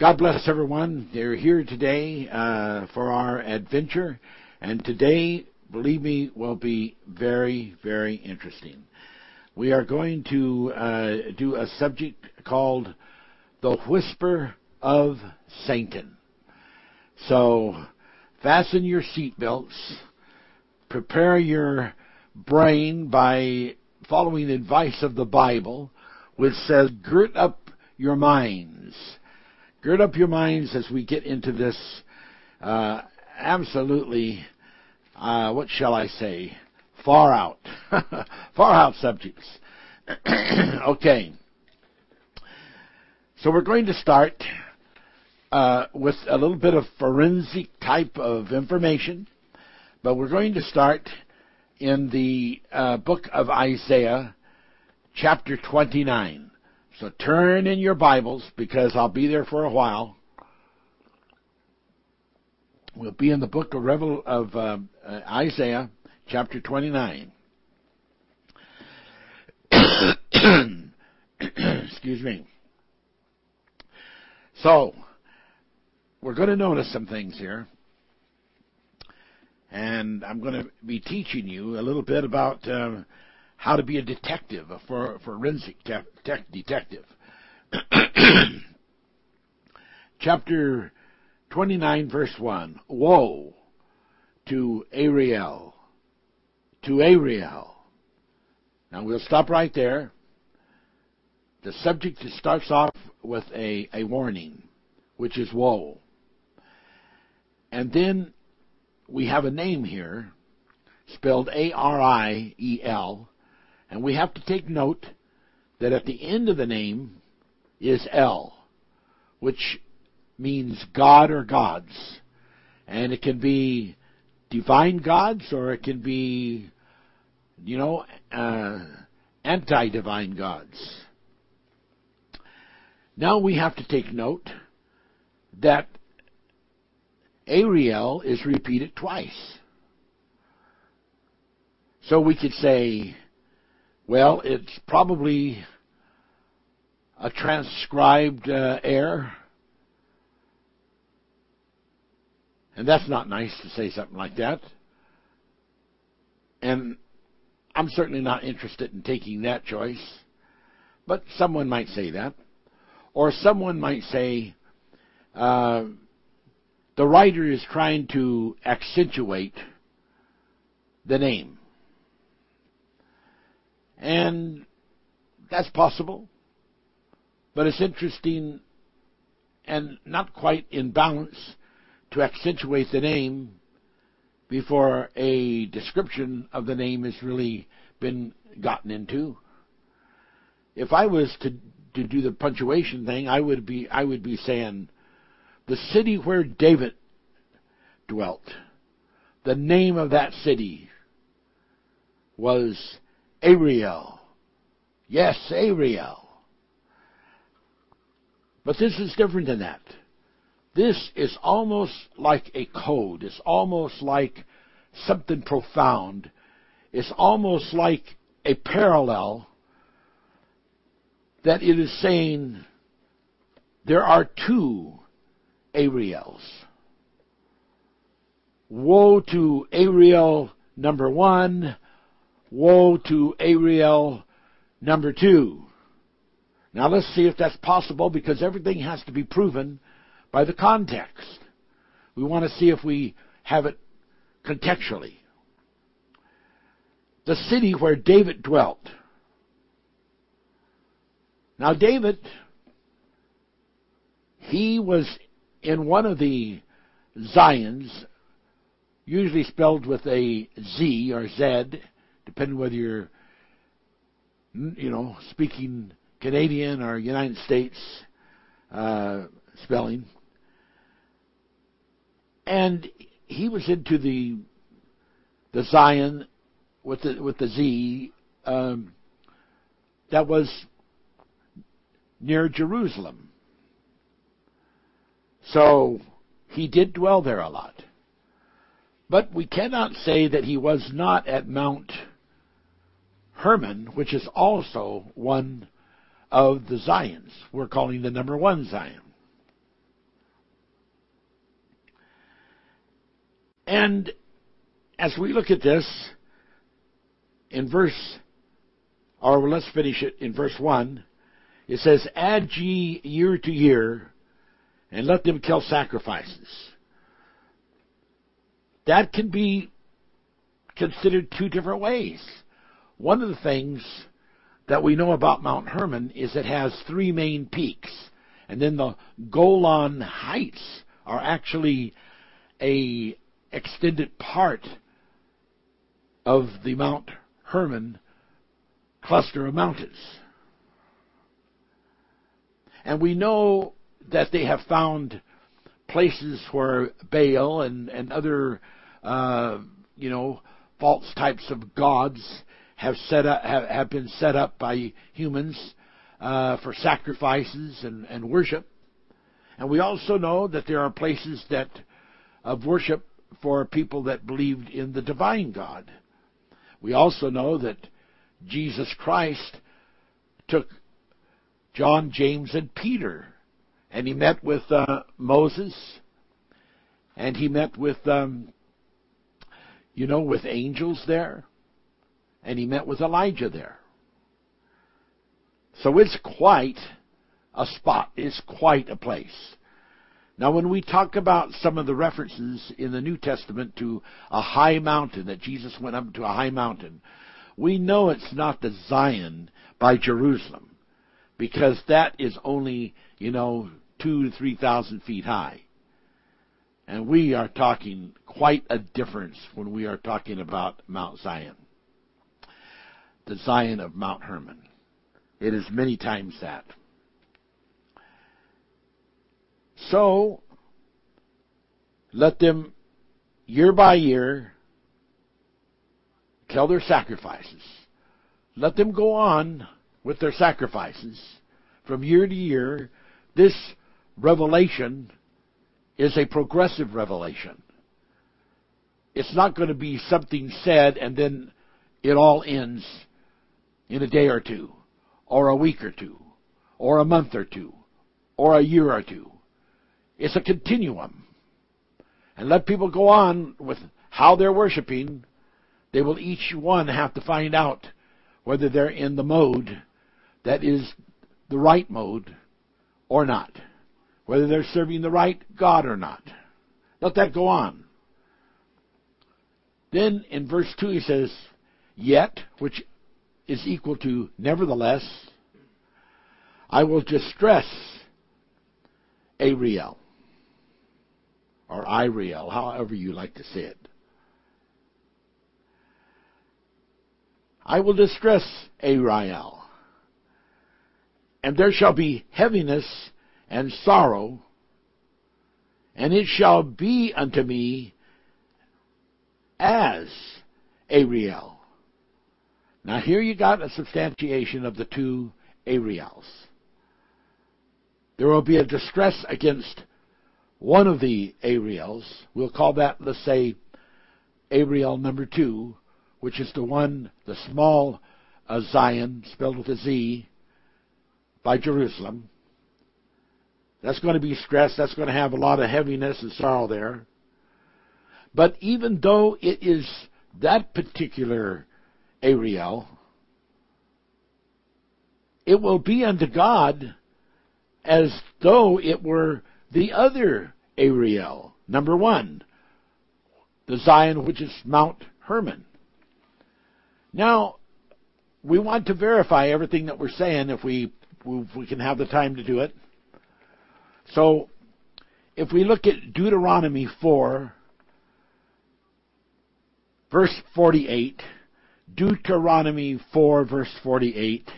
God bless everyone. They're here today uh, for our adventure, and today, believe me, will be very, very interesting. We are going to uh, do a subject called the whisper of Satan. So, fasten your seatbelts, prepare your brain by following the advice of the Bible, which says, gird up your minds gird up your minds as we get into this uh, absolutely, uh, what shall I say, far out, far out subjects. okay. So we're going to start uh, with a little bit of forensic type of information, but we're going to start in the uh, book of Isaiah, chapter 29. So turn in your Bibles because I'll be there for a while. We'll be in the book of, Revel- of uh, uh, Isaiah, chapter 29. Excuse me. So, we're going to notice some things here. And I'm going to be teaching you a little bit about uh, how to be a detective, a for, forensic te- te- detective. Chapter 29, verse 1. Woe to Ariel. To Ariel. Now we'll stop right there. The subject starts off with a, a warning, which is woe. And then we have a name here, spelled A-R-I-E-L, and we have to take note that at the end of the name is El, which means God or gods. And it can be divine gods or it can be, you know, uh, anti-divine gods. Now we have to take note that Ariel is repeated twice. So we could say well, it's probably a transcribed uh, error. And that's not nice to say something like that. And I'm certainly not interested in taking that choice. But someone might say that. Or someone might say, uh, the writer is trying to accentuate the name. And that's possible. But it's interesting and not quite in balance to accentuate the name before a description of the name has really been gotten into. If I was to to do the punctuation thing, I would be I would be saying the city where David dwelt. The name of that city was Ariel. Yes, Ariel. But this is different than that. This is almost like a code. It's almost like something profound. It's almost like a parallel that it is saying there are two Ariels. Woe to Ariel number one, Woe to Ariel number two. Now let's see if that's possible because everything has to be proven by the context. We want to see if we have it contextually. The city where David dwelt. Now David, he was in one of the Zions, usually spelled with a Z or Z, depending whether you're, you know, speaking Canadian or United States uh, spelling. And he was into the the Zion with the with the Z um, that was near Jerusalem. So he did dwell there a lot. But we cannot say that he was not at Mount Hermon, which is also one of the Zions. We're calling the number one Zion. And as we look at this in verse, or let's finish it in verse 1, it says, Add ye year to year, and let them kill sacrifices. That can be considered two different ways. One of the things that we know about Mount Hermon is it has three main peaks, and then the Golan Heights are actually a extended part of the Mount Hermon cluster of mountains. And we know that they have found places where Baal and, and other, uh, you know, false types of gods have set up, have, have been set up by humans uh, for sacrifices and, and worship. And we also know that there are places that of worship for people that believed in the divine God. We also know that Jesus Christ took John, James, and Peter, and he met with uh, Moses, and he met with, um, you know, with angels there, and he met with Elijah there. So it's quite a spot. It's quite a place. Now, when we talk about some of the references in the New Testament to a high mountain, that Jesus went up to a high mountain, we know it's not the Zion by Jerusalem, because that is only, you know, two to three thousand feet high. And we are talking quite a difference when we are talking about Mount Zion. The Zion of Mount Hermon. It is many times that. So, let them, year by year, tell their sacrifices. Let them go on with their sacrifices from year to year. This revelation is a progressive revelation. It's not going to be something said and then it all ends in a day or two, or a week or two, or a month or two, or a year or two. It's a continuum. And let people go on with how they're worshiping. They will each one have to find out whether they're in the mode that is the right mode or not. Whether they're serving the right God or not. Let that go on. Then in verse 2 he says, Yet, which is equal to nevertheless, I will distress Ariel or Iriel, however you like to say it. I will distress Ariel, and there shall be heaviness and sorrow, and it shall be unto me as Ariel. Now here you got a substantiation of the two Ariels. There will be a distress against one of the Ariels, we'll call that, let's say, Ariel number two, which is the one, the small uh, Zion, spelled with a Z, by Jerusalem. That's going to be stressed. That's going to have a lot of heaviness and sorrow there. But even though it is that particular Ariel, it will be unto God as though it were the other Ariel, number one, the Zion which is Mount Hermon. Now, we want to verify everything that we're saying if we if we can have the time to do it. So, if we look at Deuteronomy 4, verse 48, Deuteronomy 4, verse 48,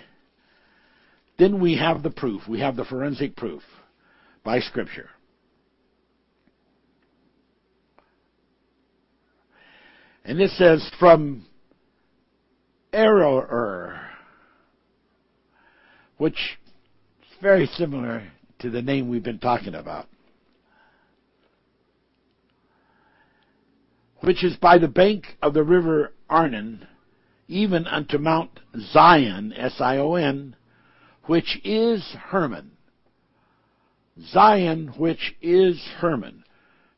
then we have the proof. We have the forensic proof by Scripture. And it says, from Aroer, which is very similar to the name we've been talking about, which is by the bank of the river Arnon, even unto Mount Zion, S-I-O-N, which is Hermon. Zion, which is Hermon.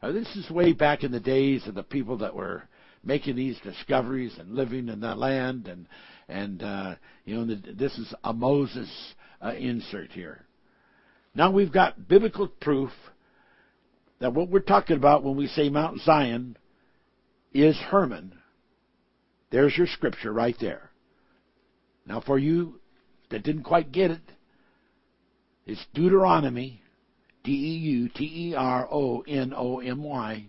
Uh, this is way back in the days of the people that were making these discoveries and living in the land, and and uh, you know the, this is a Moses uh, insert here. Now we've got biblical proof that what we're talking about when we say Mount Zion is Hermon. There's your scripture right there. Now, for you that didn't quite get it, it's Deuteronomy, D E U T E R O N O M Y,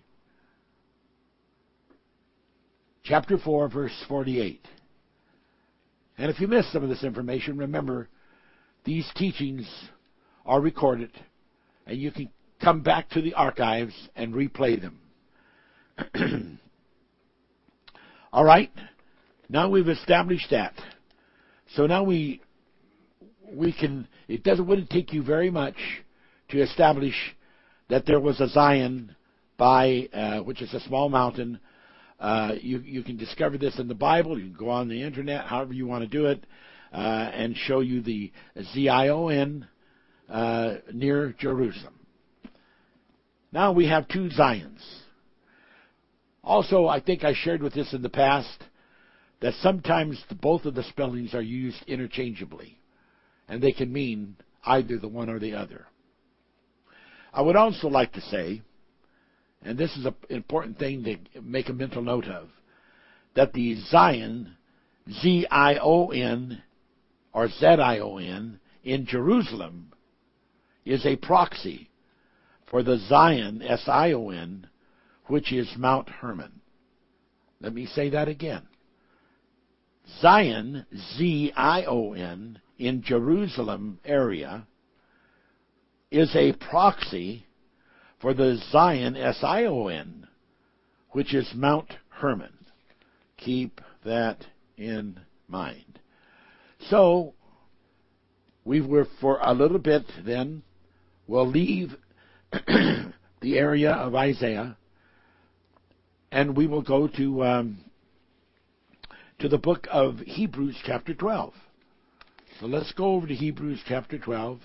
chapter 4, verse 48. And if you missed some of this information, remember these teachings are recorded, and you can come back to the archives and replay them. All right, now we've established that. So now we we can. It doesn't wouldn't take you very much to establish that there was a Zion by uh, which is a small mountain. Uh, you you can discover this in the Bible. You can go on the internet, however you want to do it, uh, and show you the Z-I-O-N uh, near Jerusalem. Now we have two Zions. Also, I think I shared with this in the past that sometimes the, both of the spellings are used interchangeably, and they can mean either the one or the other. I would also like to say, and this is an important thing to make a mental note of, that the Zion, Z I O N, or Z I O N, in Jerusalem is a proxy for the Zion, S I O N, which is Mount Hermon. Let me say that again. Zion, Z I O N, in Jerusalem area is a proxy for the Zion, S I O N, which is Mount Hermon. Keep that in mind. So, we were for a little bit then, we'll leave the area of Isaiah and we will go to um, to the book of Hebrews, chapter 12. So let's go over to Hebrews, chapter 12,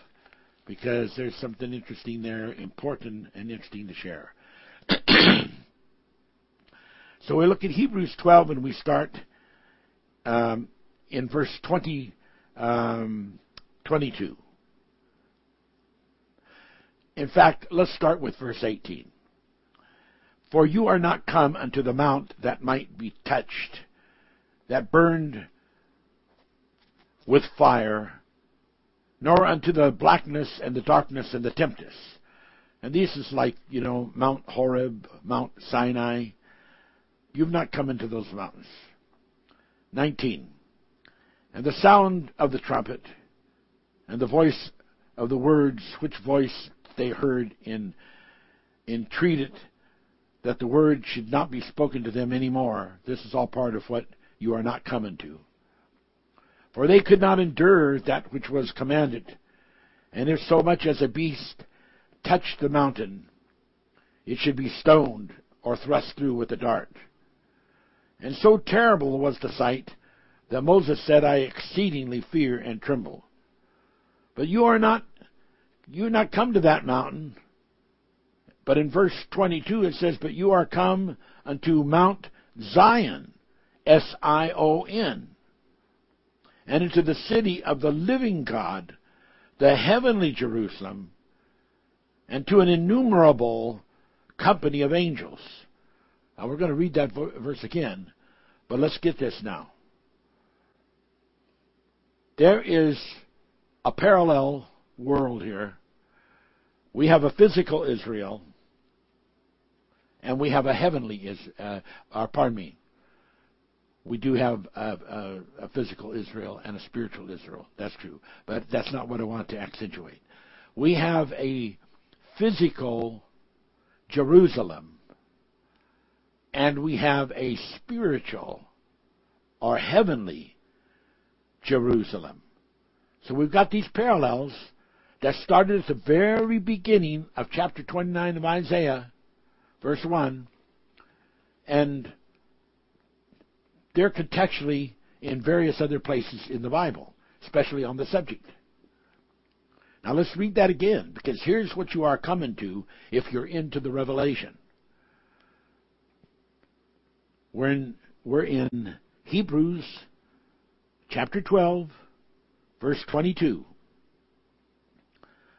because there's something interesting there, important and interesting to share. so we look at Hebrews 12, and we start um, in verse 20, um, 22. In fact, let's start with verse 18. For you are not come unto the mount that might be touched, that burned with fire, nor unto the blackness and the darkness and the tempest. And this is like, you know, Mount Horeb, Mount Sinai. You've not come into those mountains. 19. And the sound of the trumpet, and the voice of the words, which voice they heard in entreated that the word should not be spoken to them any more. This is all part of what you are not coming to. For they could not endure that which was commanded. And if so much as a beast touched the mountain, it should be stoned or thrust through with a dart. And so terrible was the sight that Moses said, I exceedingly fear and tremble. But you are not, you are not come to that mountain, but in verse 22 it says, But you are come unto Mount Zion, S I O N, and into the city of the living God, the heavenly Jerusalem, and to an innumerable company of angels. Now we're going to read that verse again, but let's get this now. There is a parallel world here. We have a physical Israel, and we have a heavenly is uh, uh, pardon me we do have a, a, a, physical Israel and a spiritual Israel. That's true, but that's not what I want to accentuate. We have a physical Jerusalem, and we have a spiritual or heavenly Jerusalem. So we've got these parallels that started at the very beginning of chapter 29 of Isaiah verse 1, and they're contextually in various other places in the Bible, especially on the subject. Now let's read that again, because here's what you are coming to if you're into the revelation. We're in, we're in Hebrews chapter 12, verse 22.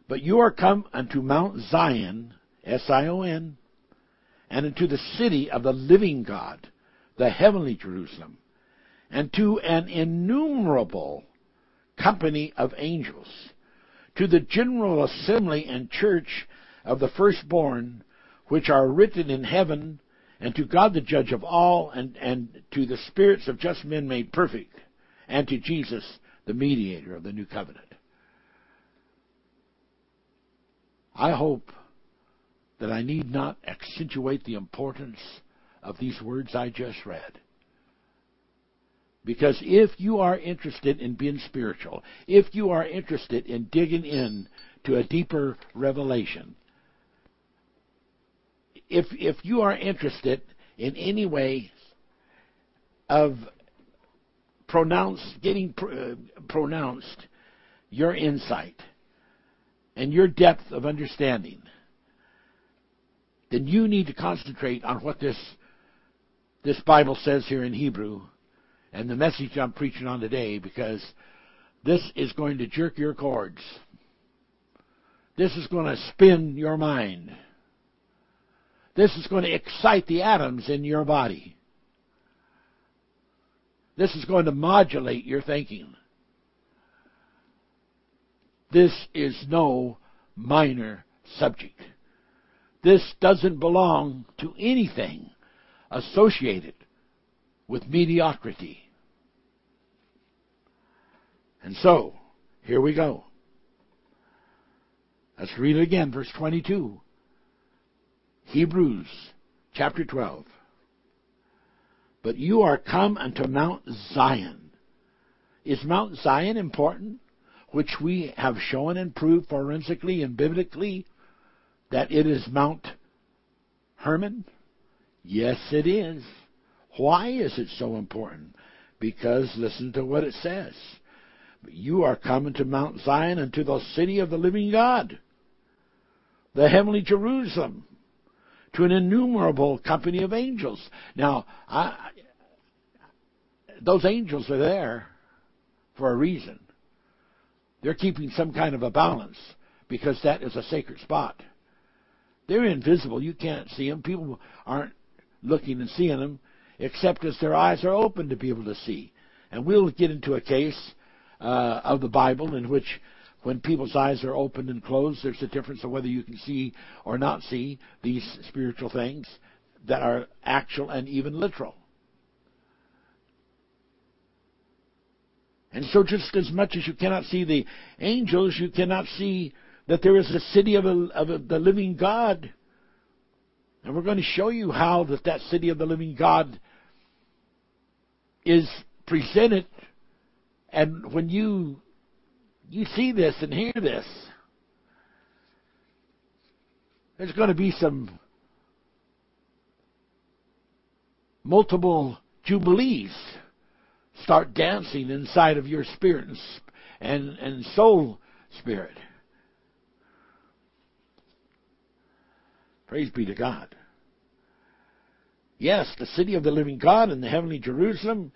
But you are come unto Mount Zion, S-I-O-N, and into the city of the living God, the heavenly Jerusalem, and to an innumerable company of angels, to the general assembly and church of the firstborn, which are written in heaven, and to God the judge of all, and, and to the spirits of just men made perfect, and to Jesus, the mediator of the new covenant. I hope that I need not accentuate the importance of these words I just read. Because if you are interested in being spiritual, if you are interested in digging in to a deeper revelation, if if you are interested in any way of pronounced getting uh, pronounced your insight and your depth of understanding, then you need to concentrate on what this this Bible says here in Hebrew and the message I'm preaching on today because this is going to jerk your cords. This is going to spin your mind. This is going to excite the atoms in your body. This is going to modulate your thinking. This is no minor subject. This doesn't belong to anything associated with mediocrity. And so, here we go. Let's read it again, verse 22. Hebrews chapter 12. But you are come unto Mount Zion. Is Mount Zion important? Which we have shown and proved forensically and biblically that it is Mount Hermon? Yes, it is. Why is it so important? Because listen to what it says. You are coming to Mount Zion and to the city of the living God, the heavenly Jerusalem, to an innumerable company of angels. Now, I, those angels are there for a reason. They're keeping some kind of a balance because that is a sacred spot. They're invisible. You can't see them. People aren't looking and seeing them except as their eyes are open to be able to see. And we'll get into a case uh, of the Bible in which when people's eyes are opened and closed, there's a difference of whether you can see or not see these spiritual things that are actual and even literal. And so, just as much as you cannot see the angels, you cannot see that there is a city of, a, of a, the living God. And we're going to show you how that that city of the living God is presented. And when you you see this and hear this, there's going to be some multiple jubilees start dancing inside of your spirit and, and, and soul spirit. Praise be to God. Yes, the city of the living God and the heavenly Jerusalem,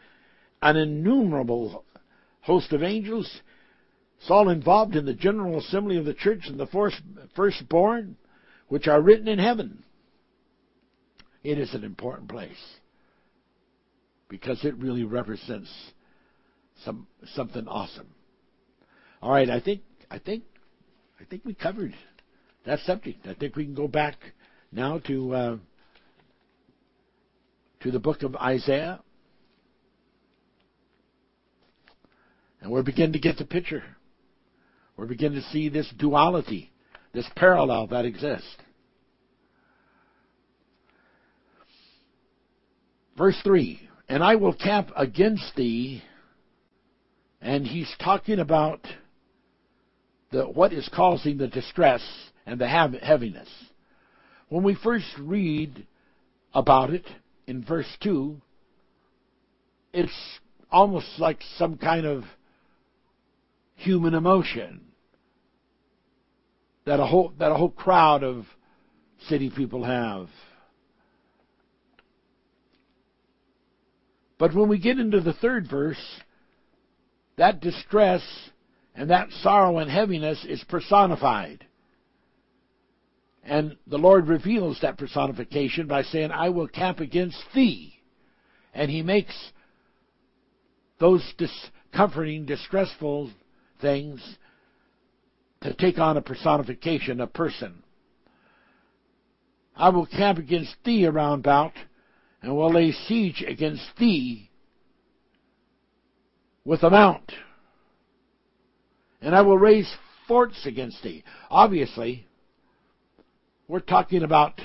an innumerable host of angels, it's all involved in the general assembly of the church and the firstborn, which are written in heaven. It is an important place because it really represents some something awesome. All right, I think I think I think we covered that subject. I think we can go back now to uh, to the book of Isaiah, and we're beginning to get the picture. We're beginning to see this duality, this parallel that exists. Verse 3 And I will camp against thee, and he's talking about the, what is causing the distress and the heaviness. When we first read about it in verse 2, it's almost like some kind of human emotion that a whole that a whole crowd of city people have. But when we get into the third verse, that distress and that sorrow and heaviness is personified. And the Lord reveals that personification by saying, I will camp against thee. And he makes those discomforting, distressful things to take on a personification, a person. I will camp against thee around about, and will lay siege against thee with a mount. And I will raise forts against thee. Obviously, we're talking about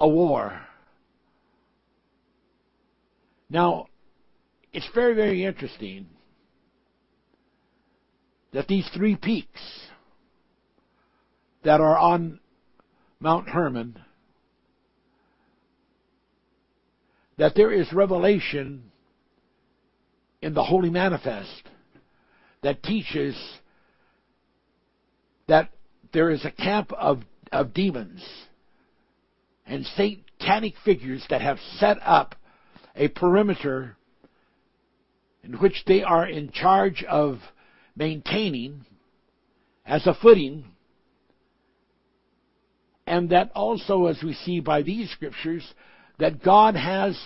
a war. Now, it's very, very interesting that these three peaks that are on Mount Hermon, that there is revelation in the Holy Manifest that teaches that there is a camp of, of demons and satanic figures that have set up a perimeter in which they are in charge of maintaining as a footing and that also, as we see by these scriptures, that God has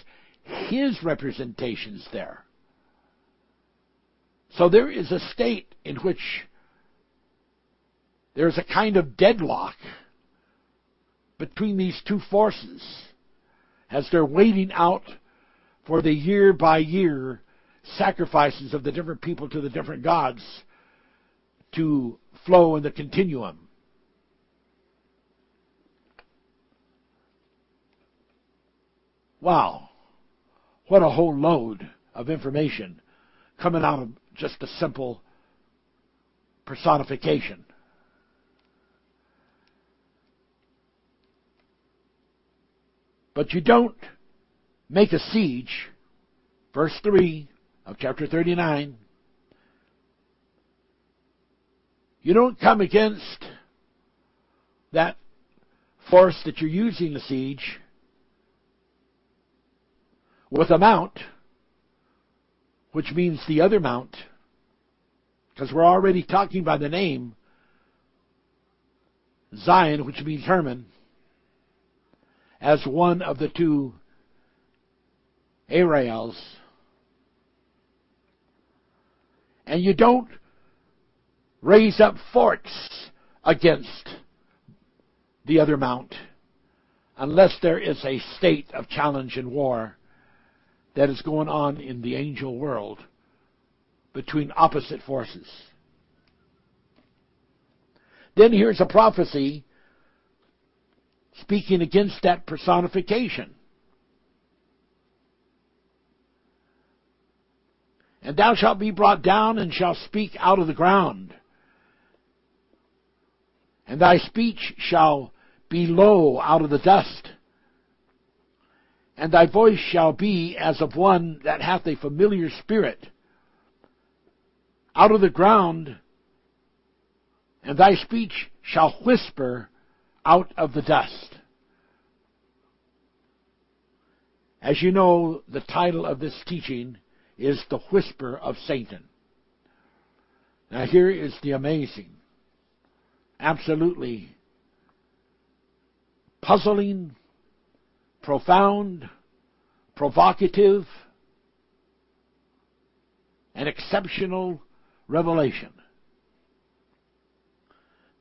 His representations there. So there is a state in which there's a kind of deadlock between these two forces as they're waiting out for the year by year sacrifices of the different people to the different gods to flow in the continuum. Wow. What a whole load of information coming out of just a simple personification. But you don't make a siege, verse 3 of chapter 39. You don't come against that force that you're using the siege with a mount, which means the other mount, because we're already talking by the name Zion, which means Hermon, as one of the two Ariels. And you don't raise up forts against the other mount unless there is a state of challenge and war that is going on in the angel world between opposite forces. Then here's a prophecy speaking against that personification. And thou shalt be brought down and shalt speak out of the ground. And thy speech shall be low out of the dust and thy voice shall be as of one that hath a familiar spirit. Out of the ground, and thy speech shall whisper out of the dust. As you know, the title of this teaching is The Whisper of Satan. Now here is the amazing, absolutely puzzling profound, provocative, and exceptional revelation.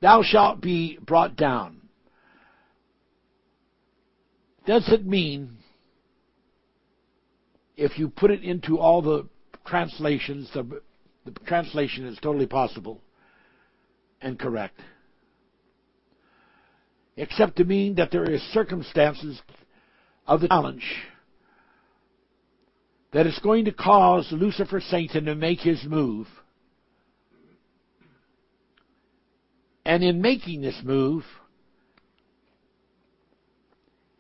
Thou shalt be brought down. Does it mean, if you put it into all the translations, the, the translation is totally possible and correct, except to mean that there is circumstances of the challenge that is going to cause Lucifer Satan to make his move. And in making this move,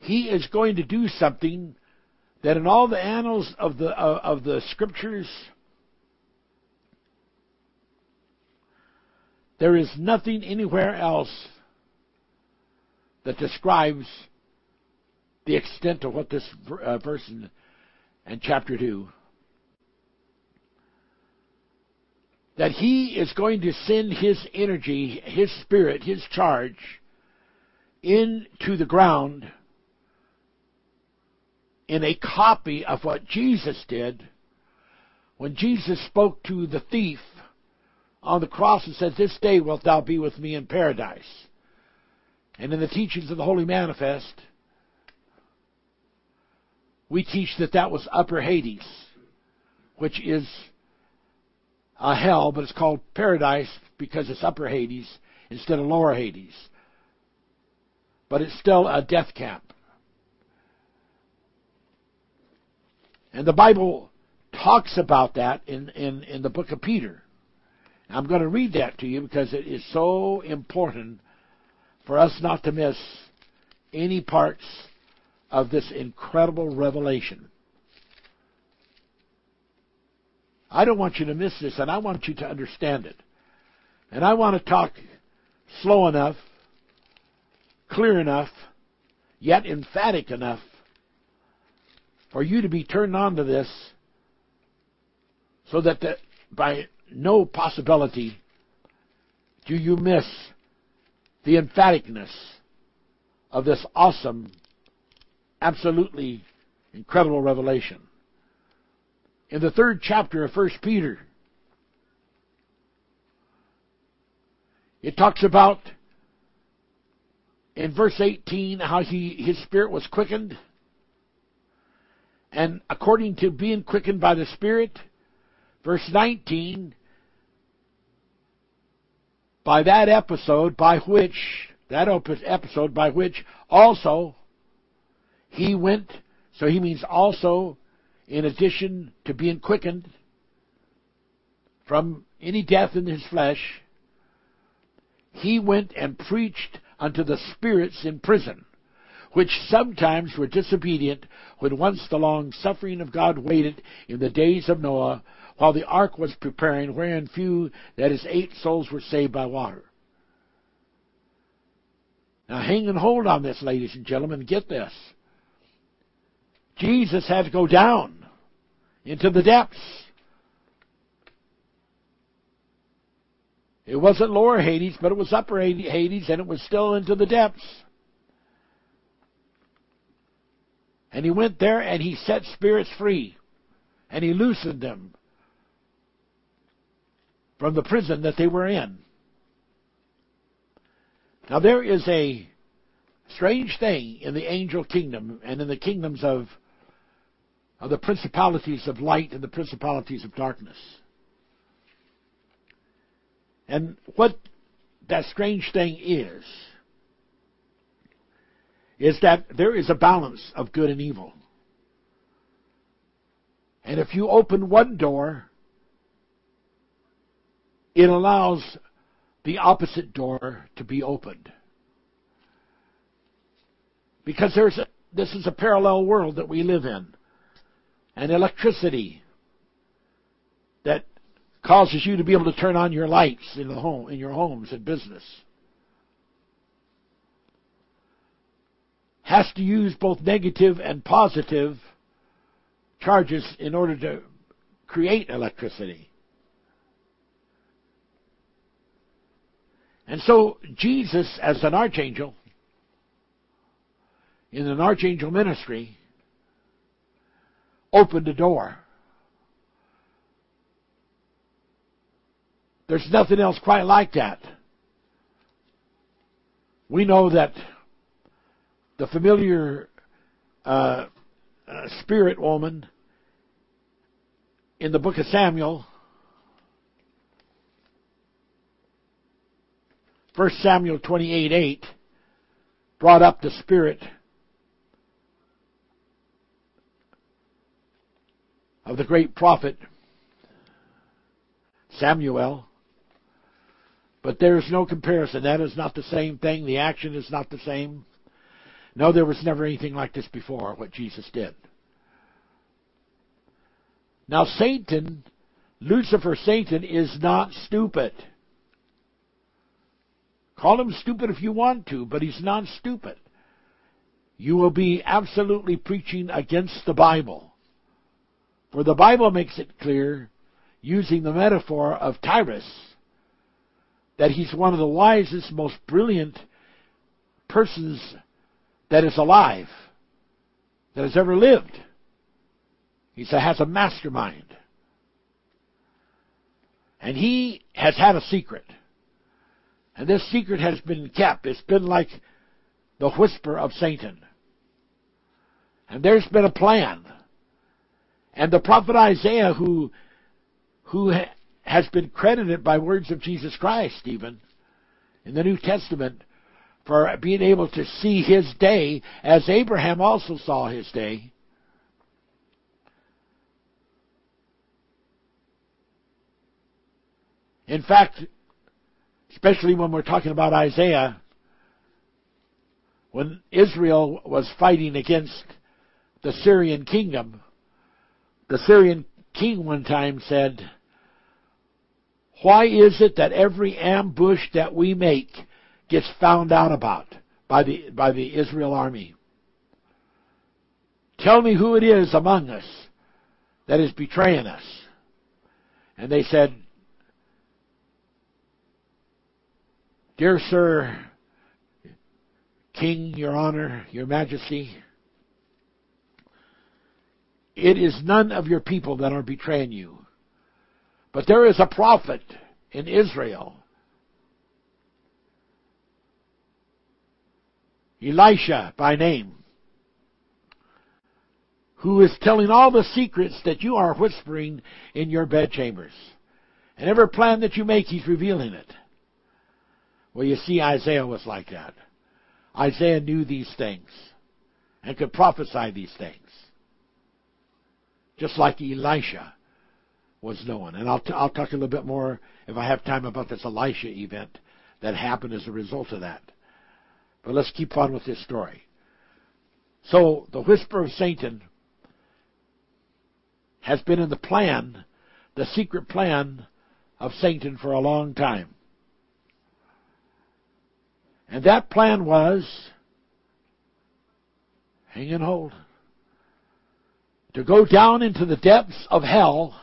he is going to do something that in all the annals of the uh, of the scriptures there is nothing anywhere else that describes the extent of what this uh, verse in, in chapter 2. That he is going to send his energy, his spirit, his charge into the ground in a copy of what Jesus did when Jesus spoke to the thief on the cross and said, This day wilt thou be with me in paradise. And in the teachings of the Holy Manifest, we teach that that was upper Hades, which is a hell, but it's called paradise because it's upper Hades instead of lower Hades. But it's still a death camp. And the Bible talks about that in, in, in the book of Peter. I'm going to read that to you because it is so important for us not to miss any parts of this incredible revelation. I don't want you to miss this, and I want you to understand it. And I want to talk slow enough, clear enough, yet emphatic enough for you to be turned on to this so that the, by no possibility do you miss the emphaticness of this awesome, absolutely incredible revelation. In the third chapter of 1 Peter, it talks about in verse 18 how he, his spirit was quickened. And according to being quickened by the Spirit, Verse 19, by that episode by which, that episode by which also he went, so he means also in addition to being quickened from any death in his flesh, he went and preached unto the spirits in prison, which sometimes were disobedient when once the long suffering of God waited in the days of Noah while the ark was preparing, wherein few, that is, eight souls were saved by water. Now, hang and hold on this, ladies and gentlemen. Get this. Jesus had to go down into the depths. It wasn't lower Hades, but it was upper Hades, and it was still into the depths. And he went there and he set spirits free, and he loosened them from the prison that they were in. Now there is a strange thing in the angel kingdom and in the kingdoms of, of the principalities of light and the principalities of darkness. And what that strange thing is, is that there is a balance of good and evil. And if you open one door, it allows the opposite door to be opened. Because there's a, this is a parallel world that we live in. And electricity that causes you to be able to turn on your lights in the home in your homes and business has to use both negative and positive charges in order to create electricity. And so Jesus, as an archangel, in an archangel ministry, opened a door. There's nothing else quite like that. We know that the familiar uh, uh, spirit woman in the book of Samuel 1 Samuel 28 8 brought up the spirit of the great prophet Samuel. But there is no comparison. That is not the same thing. The action is not the same. No, there was never anything like this before, what Jesus did. Now, Satan, Lucifer, Satan, is not stupid. Call him stupid if you want to, but he's not stupid. you will be absolutely preaching against the Bible. For the Bible makes it clear, using the metaphor of Tyrus, that he's one of the wisest, most brilliant persons that is alive, that has ever lived. He has a mastermind. And he has had a secret. And this secret has been kept. It's been like the whisper of Satan. And there's been a plan. And the prophet Isaiah, who, who has been credited by words of Jesus Christ, even in the New Testament, for being able to see his day as Abraham also saw his day. In fact, especially when we're talking about Isaiah, when Israel was fighting against the Syrian kingdom, the Syrian king one time said, Why is it that every ambush that we make gets found out about by the, by the Israel army? Tell me who it is among us that is betraying us. And they said, Dear Sir, King, Your Honor, Your Majesty, it is none of your people that are betraying you. But there is a prophet in Israel, Elisha by name, who is telling all the secrets that you are whispering in your bedchambers. And every plan that you make, he's revealing it. Well, you see, Isaiah was like that. Isaiah knew these things and could prophesy these things. Just like Elisha was known. And I'll, t- I'll talk a little bit more if I have time about this Elisha event that happened as a result of that. But let's keep on with this story. So, the whisper of Satan has been in the plan, the secret plan of Satan for a long time. And that plan was, hang and hold, to go down into the depths of hell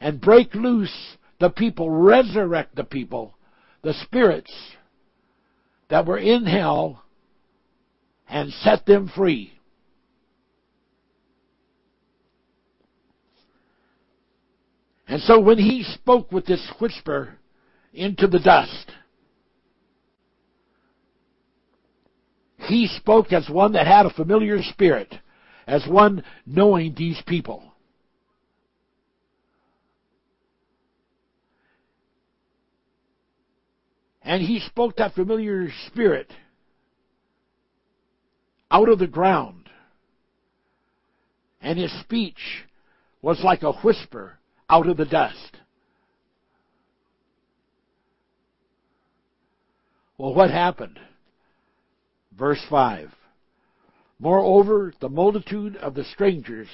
and break loose the people, resurrect the people, the spirits that were in hell and set them free. And so when he spoke with this whisper into the dust, He spoke as one that had a familiar spirit, as one knowing these people. And he spoke that familiar spirit out of the ground. And his speech was like a whisper out of the dust. Well, what happened? Verse 5. Moreover, the multitude of the strangers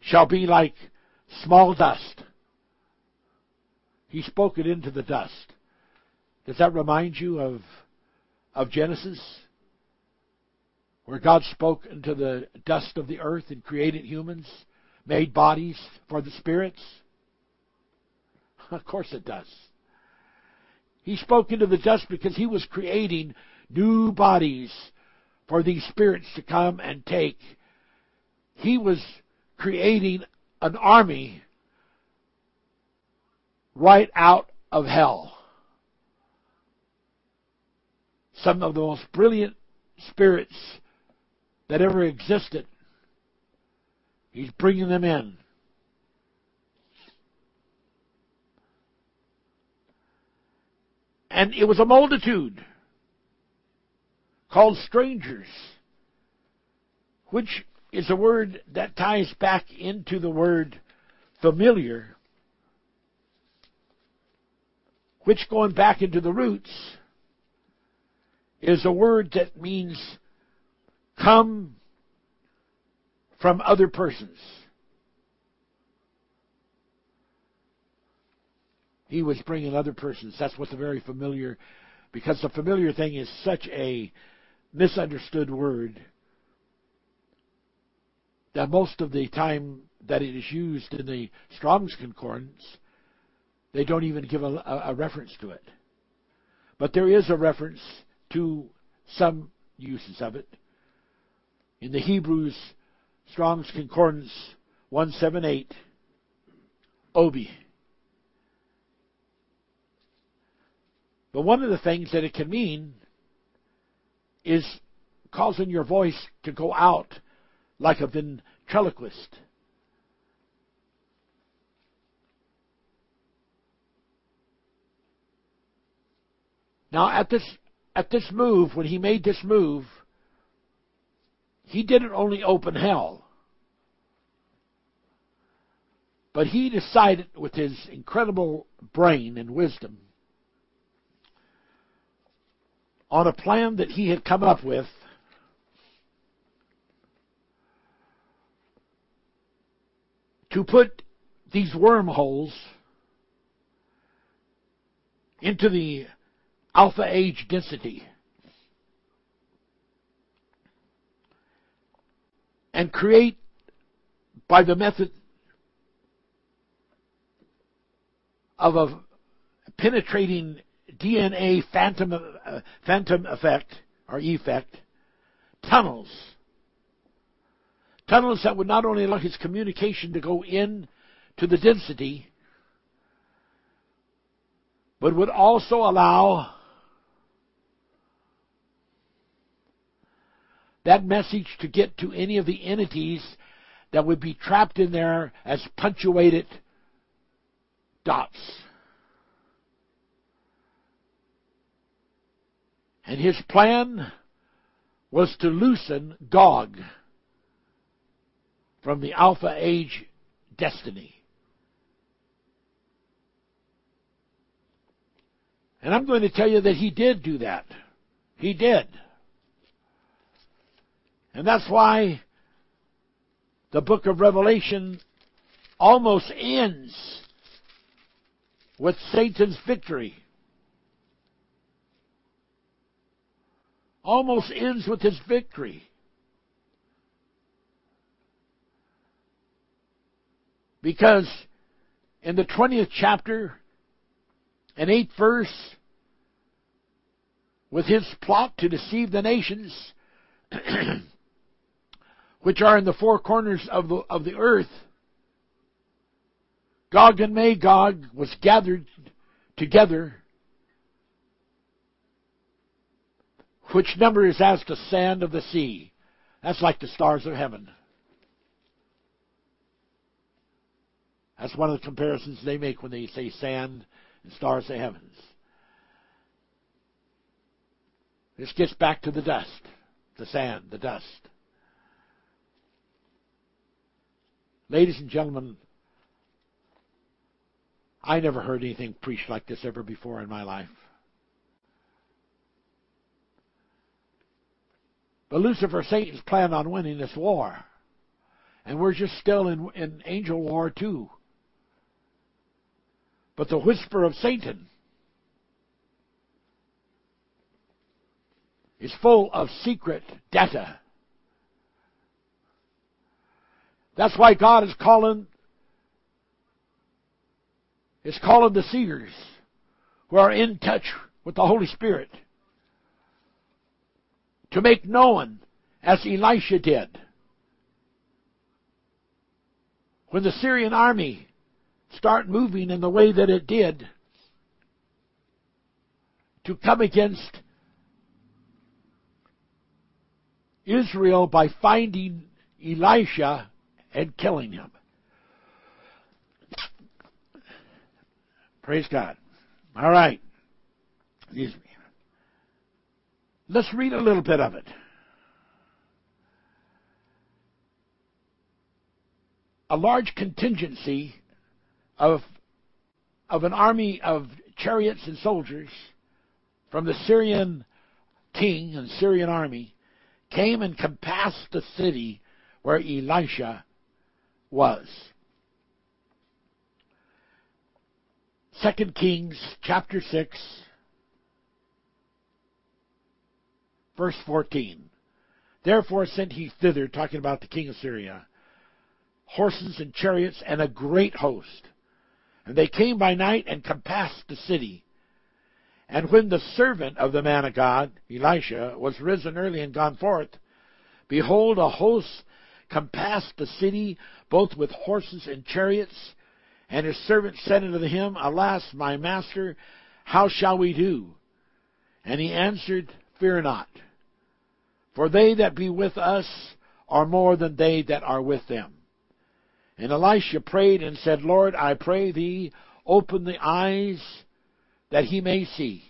shall be like small dust. He spoke it into the dust. Does that remind you of, of Genesis? Where God spoke into the dust of the earth and created humans, made bodies for the spirits? Of course it does. He spoke into the dust because he was creating new bodies for these spirits to come and take. He was creating an army right out of hell. Some of the most brilliant spirits that ever existed. He's bringing them in. And it was a multitude called strangers, which is a word that ties back into the word familiar, which going back into the roots is a word that means come from other persons. He was bringing other persons. That's what the very familiar because the familiar thing is such a misunderstood word that most of the time that it is used in the Strong's Concordance, they don't even give a, a, reference to it. But there is a reference to some uses of it. In the Hebrews Strong's Concordance 178, Obi. But one of the things that it can mean is causing your voice to go out like a ventriloquist. Now at this at this move, when he made this move, he didn't only open hell, but he decided with his incredible brain and wisdom on a plan that he had come up with to put these wormholes into the alpha age density. And create by the method of a penetrating DNA phantom uh, phantom effect or effect tunnels. Tunnels that would not only allow his communication to go in to the density but would also allow that message to get to any of the entities that would be trapped in there as punctuated dots. And his plan was to loosen Gog from the Alpha Age destiny. And I'm going to tell you that he did do that. He did. And that's why the book of Revelation almost ends with Satan's victory. Almost ends with his victory. Because in the 20th chapter and 8th verse, with his plot to deceive the nations, which are in the four corners of the, of the earth, Gog and Magog was gathered together, which number is as the sand of the sea. That's like the stars of heaven. That's one of the comparisons they make when they say sand and stars of heavens. This gets back to the dust, the sand, the dust. Ladies and gentlemen, I never heard anything preached like this ever before in my life. But Lucifer, Satan's planned on winning this war. And we're just still in, in angel war too. But the whisper of Satan is full of secret data That's why God is calling is calling the seers who are in touch with the Holy Spirit to make known as Elisha did. When the Syrian army start moving in the way that it did to come against Israel by finding Elisha and killing him. Praise God. All right. Let's read a little bit of it. A large contingency of, of an army of chariots and soldiers from the Syrian king and Syrian army came and compassed the city where Elisha was. Second Kings chapter 6 Verse 14. Therefore sent he thither, talking about the king of Syria, horses and chariots and a great host. And they came by night and compassed the city. And when the servant of the man of God, Elisha, was risen early and gone forth, behold, a host compassed the city, both with horses and chariots. And his servant said unto him, Alas, my master, how shall we do? And he answered, Fear not. For they that be with us are more than they that are with them. And Elisha prayed and said, Lord, I pray thee, open the eyes that he may see.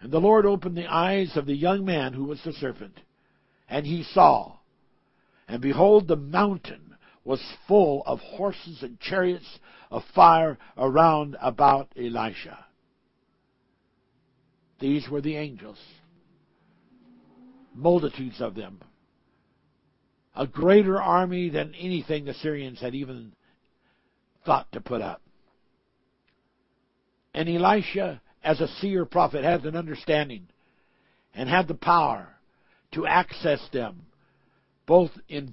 And the Lord opened the eyes of the young man who was the servant, and he saw. And behold, the mountain was full of horses and chariots of fire around about Elisha. These were the angels, multitudes of them, a greater army than anything the Syrians had even thought to put up. And Elisha, as a seer prophet, had an understanding and had the power to access them, both in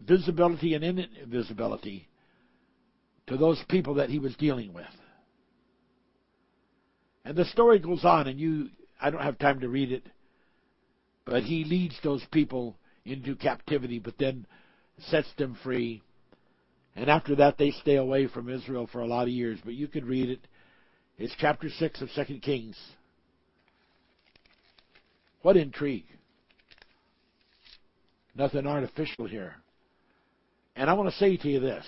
visibility and invisibility, to those people that he was dealing with. And the story goes on, and you, I don't have time to read it, but he leads those people into captivity, but then sets them free. And after that, they stay away from Israel for a lot of years. But you could read it. It's chapter 6 of Second Kings. What intrigue. Nothing artificial here. And I want to say to you this.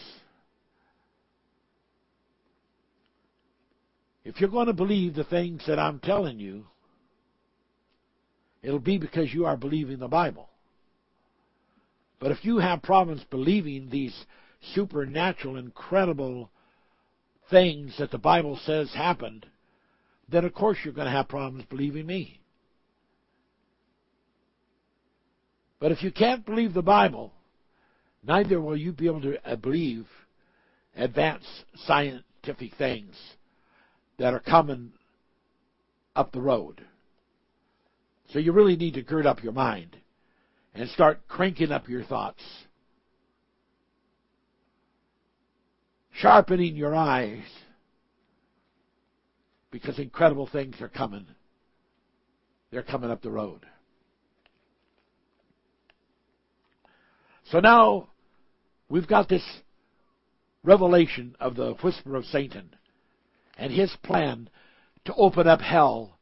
If you're going to believe the things that I'm telling you, it'll be because you are believing the Bible. But if you have problems believing these supernatural, incredible things that the Bible says happened, then of course you're going to have problems believing me. But if you can't believe the Bible, neither will you be able to uh, believe advanced scientific things that are coming up the road. So you really need to gird up your mind and start cranking up your thoughts. Sharpening your eyes because incredible things are coming. They're coming up the road. So now we've got this revelation of the whisper of Satan and his plan to open up hell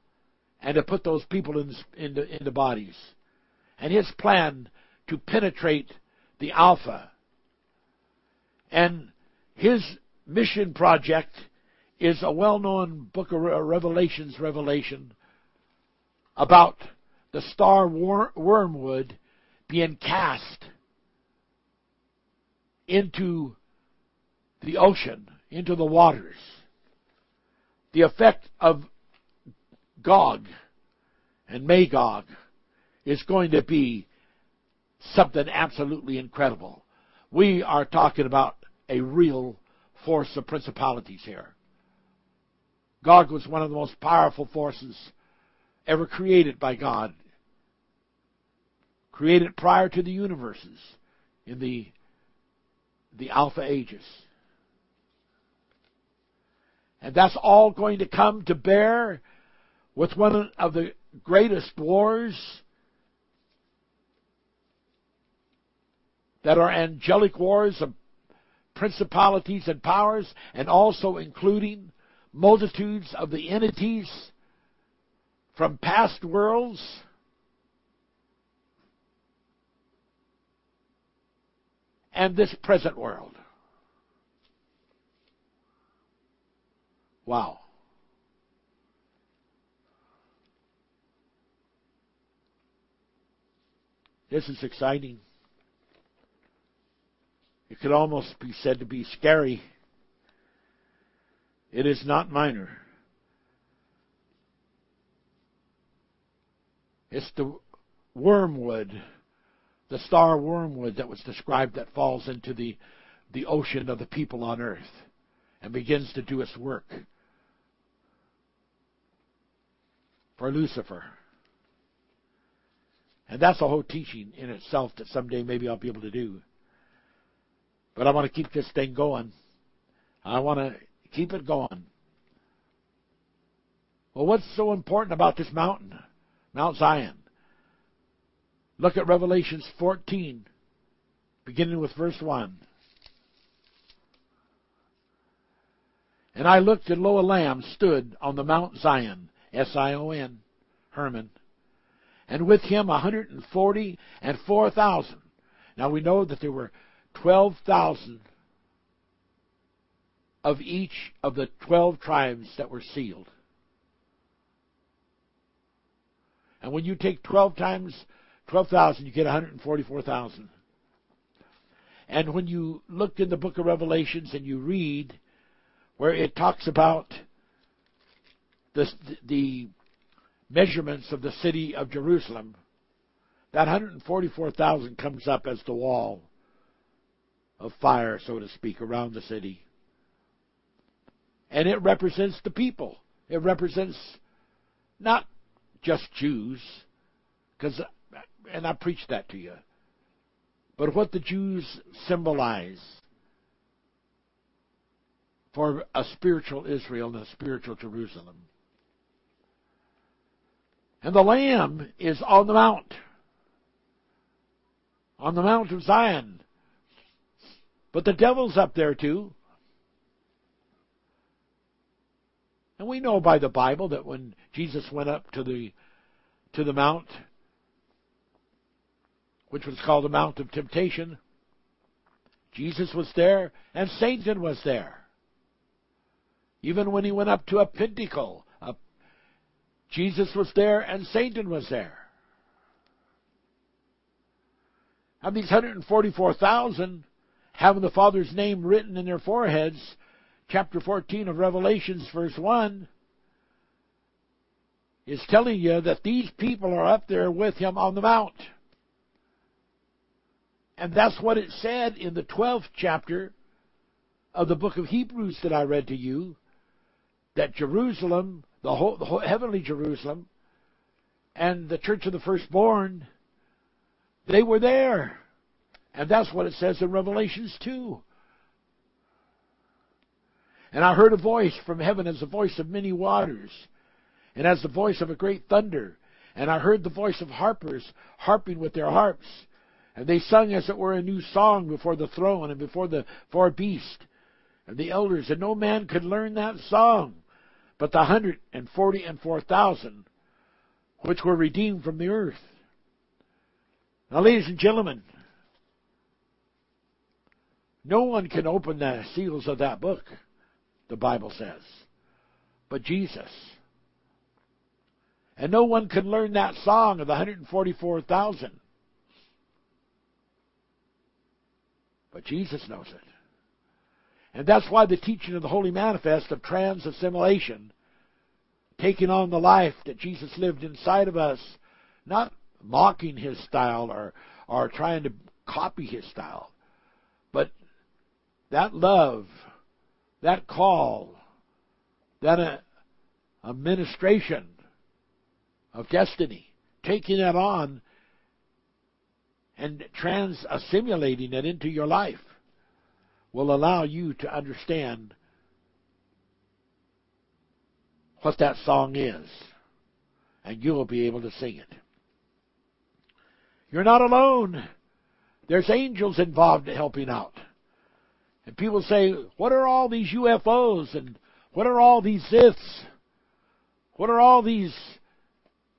and to put those people in, into, into bodies and his plan to penetrate the Alpha. And his mission project is a well-known book of uh, Revelations revelation about the star wormwood being cast into the ocean, into the waters. The effect of Gog and Magog is going to be something absolutely incredible. We are talking about a real force of principalities here. Gog was one of the most powerful forces ever created by God, created prior to the universes in the the Alpha Ages. And that's all going to come to bear with one of the greatest wars that are angelic wars of principalities and powers, and also including multitudes of the entities from past worlds. And this present world. Wow. This is exciting. It could almost be said to be scary. It is not minor. It's the wormwood, the star wormwood that was described that falls into the, the ocean of the people on earth and begins to do its work for Lucifer. And that's a whole teaching in itself that someday maybe I'll be able to do. But I want to keep this thing going. I want to keep it going. Well, what's so important about this mountain, Mount Zion? Look at Revelations 14, beginning with verse 1. And I looked, and lo, a lamb stood on the Mount Zion, S I O N, Hermon, and with him a hundred and forty and four thousand. Now we know that there were twelve thousand of each of the twelve tribes that were sealed. And when you take twelve times twelve thousand, you get one hundred and forty-four thousand. And when you look in the book of Revelations and you read where it talks about the, the measurements of the city of Jerusalem, that 144,000 comes up as the wall of fire, so to speak, around the city. And it represents the people. It represents not just Jews, because, and I preached that to you, but what the Jews symbolize for a spiritual Israel and a spiritual Jerusalem. And the Lamb is on the mount, on the Mount of Zion. But the devil's up there too. And we know by the Bible that when Jesus went up to the to the mount, which was called the Mount of Temptation, Jesus was there and Satan was there. Even when he went up to a pinnacle, Jesus was there and Satan was there. And these 144,000 having the Father's name written in their foreheads, chapter 14 of Revelations, verse 1, is telling you that these people are up there with him on the mount. And that's what it said in the 12th chapter of the book of Hebrews that I read to you that Jerusalem, the whole, the whole heavenly Jerusalem, and the church of the firstborn, they were there. And that's what it says in Revelations 2. And I heard a voice from heaven as the voice of many waters, and as the voice of a great thunder. And I heard the voice of harpers harping with their harps. And they sung as it were a new song before the throne and before the four beasts and the elders, and no man could learn that song, but the hundred and forty and four thousand which were redeemed from the earth. Now, ladies and gentlemen, no one can open the seals of that book, the Bible says, but Jesus. And no one can learn that song of the 144,000. But Jesus knows it. And that's why the teaching of the Holy Manifest of trans assimilation, taking on the life that Jesus lived inside of us, not mocking his style or, or trying to copy his style, but that love, that call, that uh, administration of destiny, taking that on and trans assimilating it into your life will allow you to understand what that song is, and you will be able to sing it. You're not alone. There's angels involved in helping out. And people say, what are all these UFOs and what are all these Siths? What are all these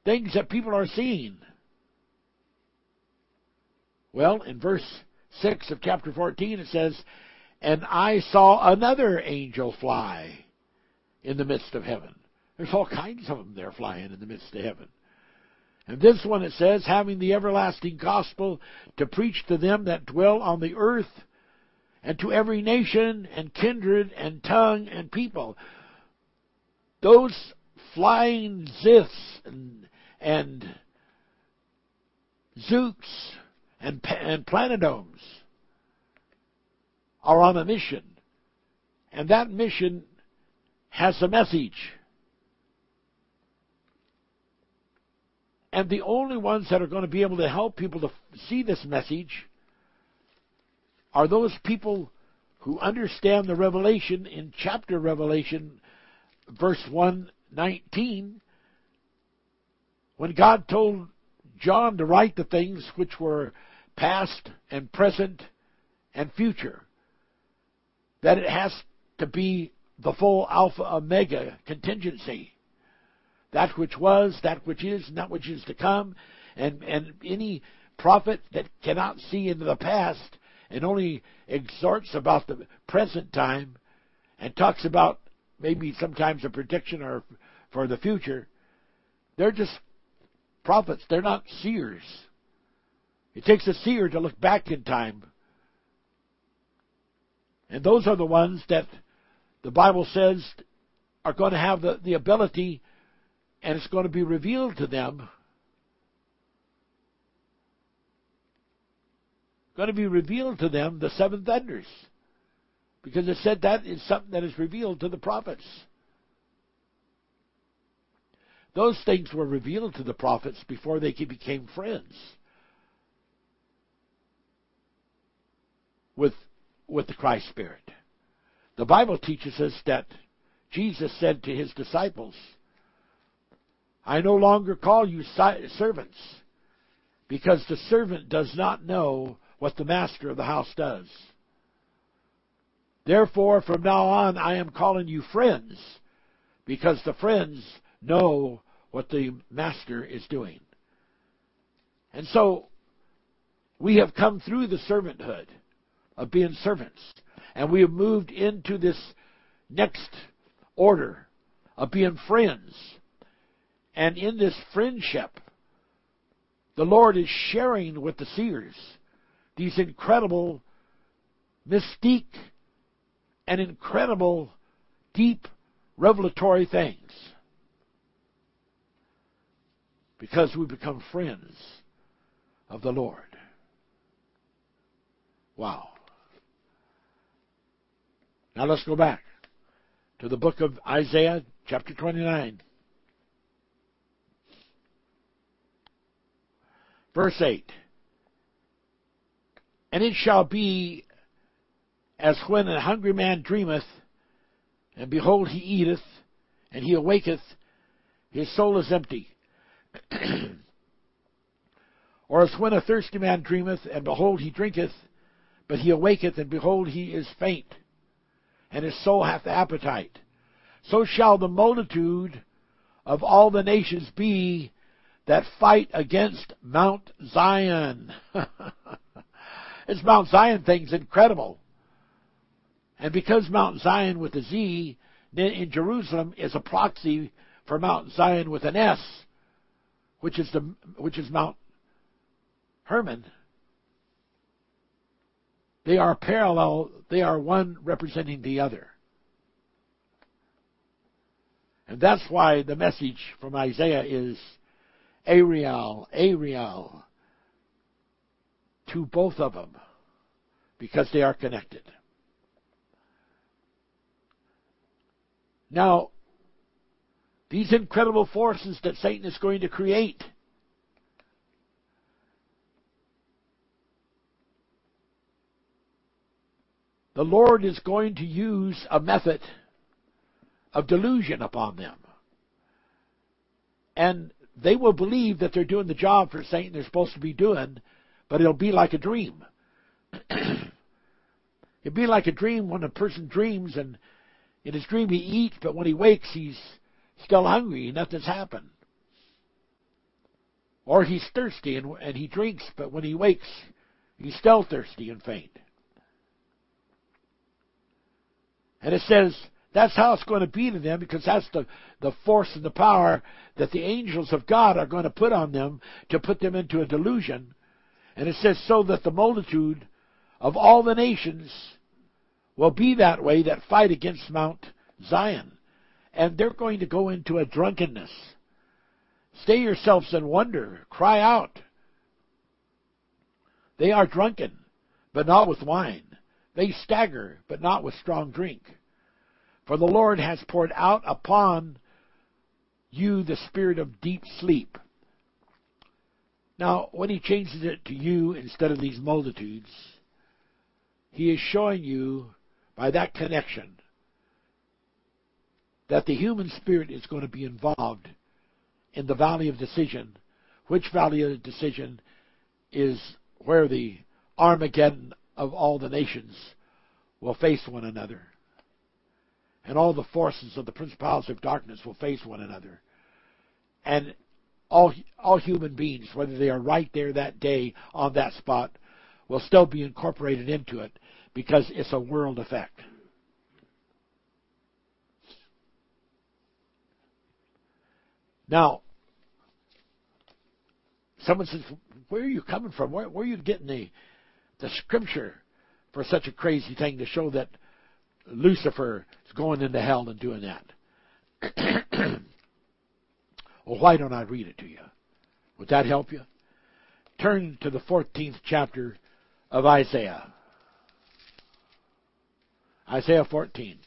things that people are seeing? Well, in verse 6 of chapter 14 it says, and I saw another angel fly in the midst of heaven. There's all kinds of them there flying in the midst of heaven. And this one it says, having the everlasting gospel to preach to them that dwell on the earth, and to every nation and kindred and tongue and people. Those flying Ziths and, and Zooks and, and Planidomes are on a mission. And that mission has a message. And the only ones that are going to be able to help people to see this message are those people who understand the revelation in chapter Revelation, verse 119, when God told John to write the things which were past and present and future. That it has to be the full Alpha Omega contingency. That which was, that which is, and that which is to come. And, and any prophet that cannot see into the past and only exhorts about the present time and talks about maybe sometimes a prediction or for the future, they're just prophets. They're not seers. It takes a seer to look back in time. And those are the ones that the Bible says are going to have the, the ability and it's going to be revealed to them. Going to be revealed to them the seven thunders. Because it said that is something that is revealed to the prophets. Those things were revealed to the prophets before they became friends with, with the Christ Spirit. The Bible teaches us that Jesus said to his disciples, I no longer call you servants, because the servant does not know what the master of the house does. Therefore, from now on, I am calling you friends, because the friends know what the master is doing. And so, we have come through the servanthood of being servants, and we have moved into this next order of being friends. And in this friendship, the Lord is sharing with the seers these incredible mystique and incredible deep revelatory things. Because we become friends of the Lord. Wow. Now let's go back to the book of Isaiah, chapter 29. Verse 8. And it shall be as when a hungry man dreameth, and behold, he eateth, and he awaketh, his soul is empty. or as when a thirsty man dreameth, and behold, he drinketh, but he awaketh, and behold, he is faint and his soul hath appetite. So shall the multitude of all the nations be that fight against Mount Zion. this Mount Zion thing's incredible. And because Mount Zion with a Z in Jerusalem is a proxy for Mount Zion with an S, which is the which is Mount Hermon, they are parallel, they are one representing the other. And that's why the message from Isaiah is Ariel, Ariel, to both of them, because they are connected. Now, these incredible forces that Satan is going to create the Lord is going to use a method of delusion upon them. And they will believe that they're doing the job for Satan they're supposed to be doing, but it'll be like a dream. It'd be like a dream when a person dreams and in his dream he eats, but when he wakes he's still hungry, nothing's happened. Or he's thirsty and, and he drinks, but when he wakes he's still thirsty and faint. And it says that's how it's going to be to them because that's the, the force and the power that the angels of God are going to put on them to put them into a delusion. And it says, so that the multitude of all the nations will be that way that fight against Mount Zion. And they're going to go into a drunkenness. Stay yourselves and wonder. Cry out. They are drunken, but not with wine. They stagger, but not with strong drink. For the Lord has poured out upon you the spirit of deep sleep, Now, when he changes it to you instead of these multitudes, he is showing you by that connection that the human spirit is going to be involved in the valley of decision, which valley of decision is where the Armageddon of all the nations will face one another. And all the forces of the principalities of darkness will face one another. And all, all human beings, whether they are right there that day on that spot, will still be incorporated into it because it's a world effect. Now, someone says, "Where are you coming from? Where, where are you getting the the scripture for such a crazy thing to show that Lucifer is going into hell and doing that?" well, why don't I read it to you? Would that help you? Turn to the 14th chapter of Isaiah. Isaiah 14.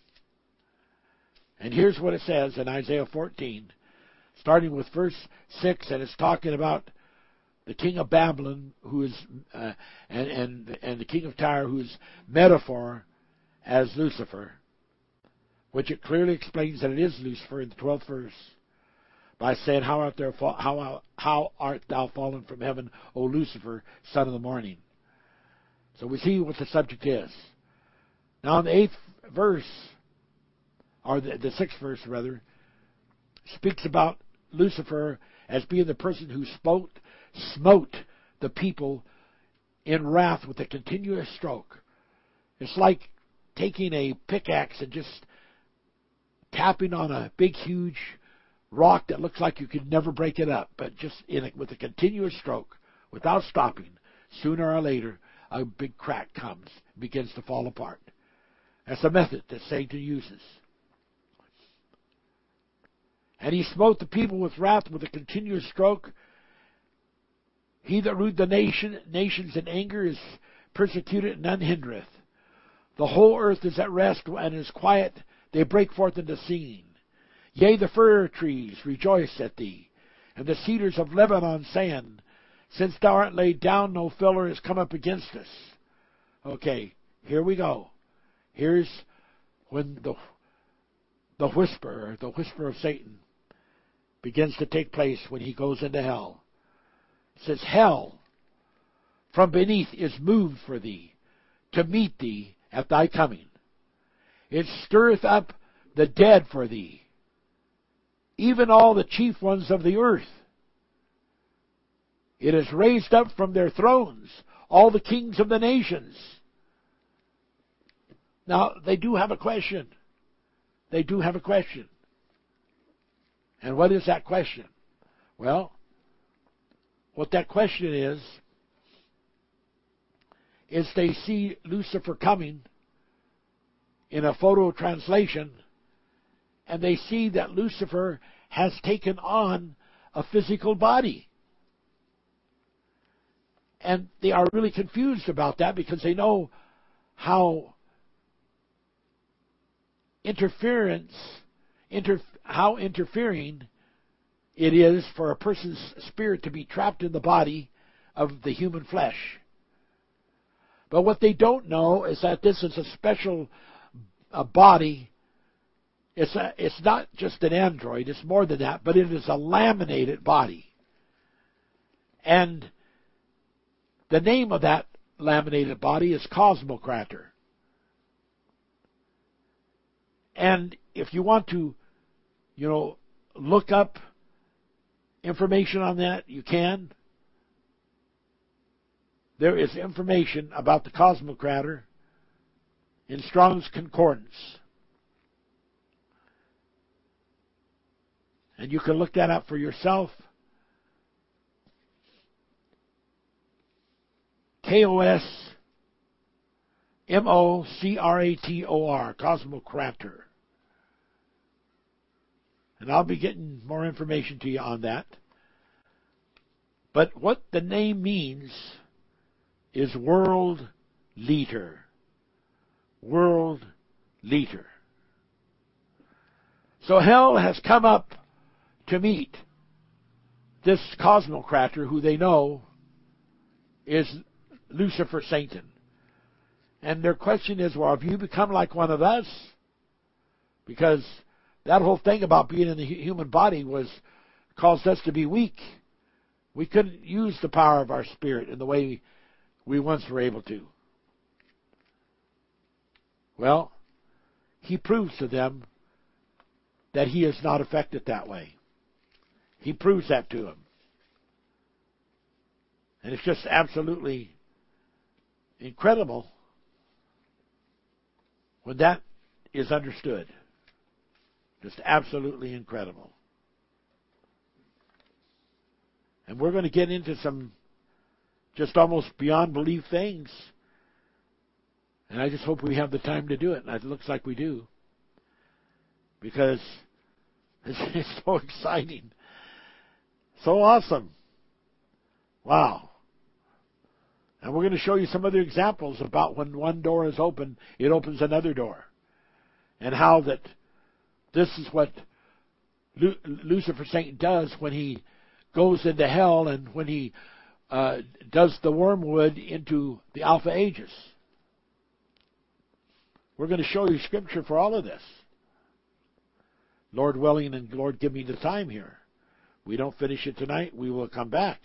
And here's what it says in Isaiah 14 starting with verse 6, and it's talking about the king of Babylon, who is, uh, and, and, and the king of Tyre, who's metaphor as Lucifer, which it clearly explains that it is Lucifer in the 12th verse by saying, How art, thou, how, how art thou fallen from heaven, O Lucifer, son of the morning? So we see what the subject is. Now, in the eighth verse, or the, the sixth verse rather, speaks about Lucifer as being the person who smote, smote the people in wrath with a continuous stroke. It's like taking a pickaxe and just tapping on a big, huge rock that looks like you could never break it up, but just in a, with a continuous stroke, without stopping. Sooner or later, a big crack comes, begins to fall apart. That's a method that Satan uses. And he smote the people with wrath with a continuous stroke. He that ruled the nation, nations in anger is persecuted and none hindereth. The whole earth is at rest and is quiet. They break forth into singing. Yea, the fir trees rejoice at thee, and the cedars of Lebanon saying, Since thou art laid down, no filler has come up against us. Okay, here we go. Here's when the the whisper, the whisper of Satan, begins to take place when he goes into hell. Says, Hell from beneath is moved for thee to meet thee at thy coming. It stirreth up the dead for thee, even all the chief ones of the earth. It is raised up from their thrones all the kings of the nations. Now, they do have a question. They do have a question. And what is that question? Well, what that question is, is they see Lucifer coming in a photo translation, and they see that Lucifer has taken on a physical body. And they are really confused about that because they know how interference, inter, how interfering it is for a person's spirit to be trapped in the body of the human flesh. But what they don't know is that this is a special a body. It's a, it's not just an android. It's more than that, but it is a laminated body. And the name of that laminated body is Cosmocrator. And if you want to you know, look up information on that, you can. There is information about the Cosmocrator in Strong's Concordance. And you can look that up for yourself. K O S M O C R A T O R, Cosmocrator. And I'll be getting more information to you on that. But what the name means is world leader. World leader. So hell has come up to meet this cosmocrator, who they know is Lucifer Satan. And their question is, well, have you become like one of us? Because that whole thing about being in the human body was caused us to be weak. We couldn't use the power of our spirit in the way we once were able to. Well, he proves to them that he is not affected that way. He proves that to them. And it's just absolutely incredible when that is understood. Just absolutely incredible. And we're going to get into some just almost beyond belief things. And I just hope we have the time to do it. And it looks like we do. Because it's, so exciting. So awesome. Wow. And we're going to show you some other examples about when one door is open, it opens another door. And how that this is what Lucifer Satan does when he goes into hell and when he uh, does the wormwood into the Alpha Ages. We're going to show you scripture for all of this. Lord willing and Lord give me the time here. We don't finish it tonight, we will come back.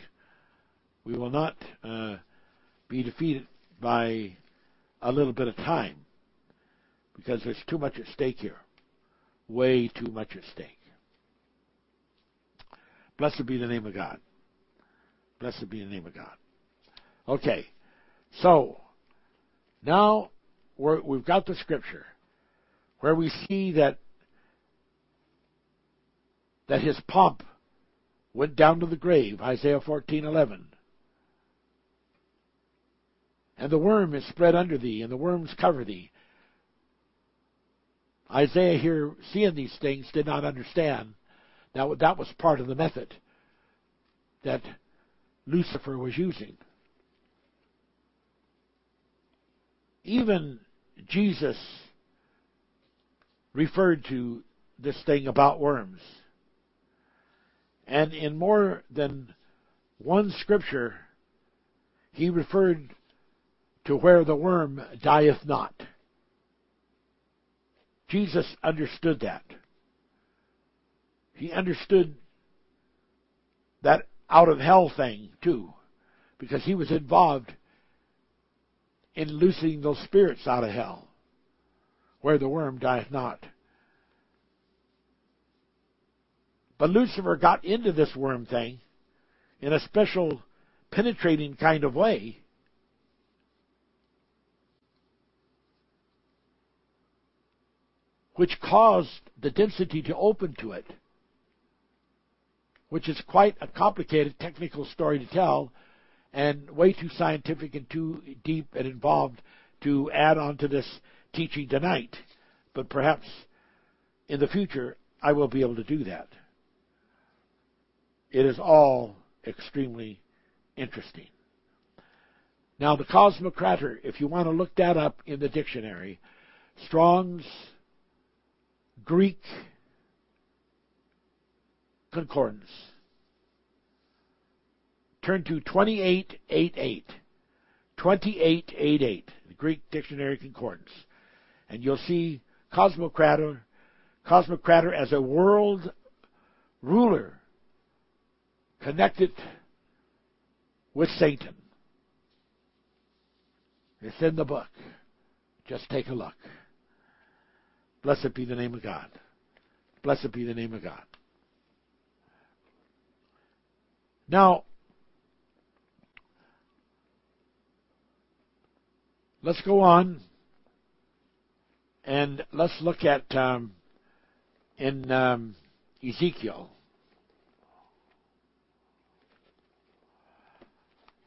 We will not uh, be defeated by a little bit of time because there's too much at stake here. Way too much at stake. Blessed be the name of God. Blessed be the name of God. Okay, so now we have got the scripture where we see that that his pomp went down to the grave, Isaiah 14:11. And the worm is spread under thee, and the worms cover thee. Isaiah here, seeing these things, did not understand that that was part of the method that Lucifer was using. Even Jesus referred to this thing about worms. And in more than one scripture, he referred to where the worm dieth not. Jesus understood that. He understood that out of hell thing too, because he was involved in loosening those spirits out of hell, where the worm dieth not. But Lucifer got into this worm thing in a special penetrating kind of way. Which caused the density to open to it, which is quite a complicated technical story to tell, and way too scientific and too deep and involved to add on to this teaching tonight. But perhaps in the future I will be able to do that. It is all extremely interesting. Now, the Cosmocrator, if you want to look that up in the dictionary, Strong's Greek Concordance. Turn to 2888. 2888, the Greek Dictionary Concordance. And you'll see Cosmocrator, Cosmocrator as a world ruler connected with Satan. It's in the book. Just take a look. Blessed be the name of God. Blessed be the name of God. Now, let's go on and let's look at um, in um, Ezekiel.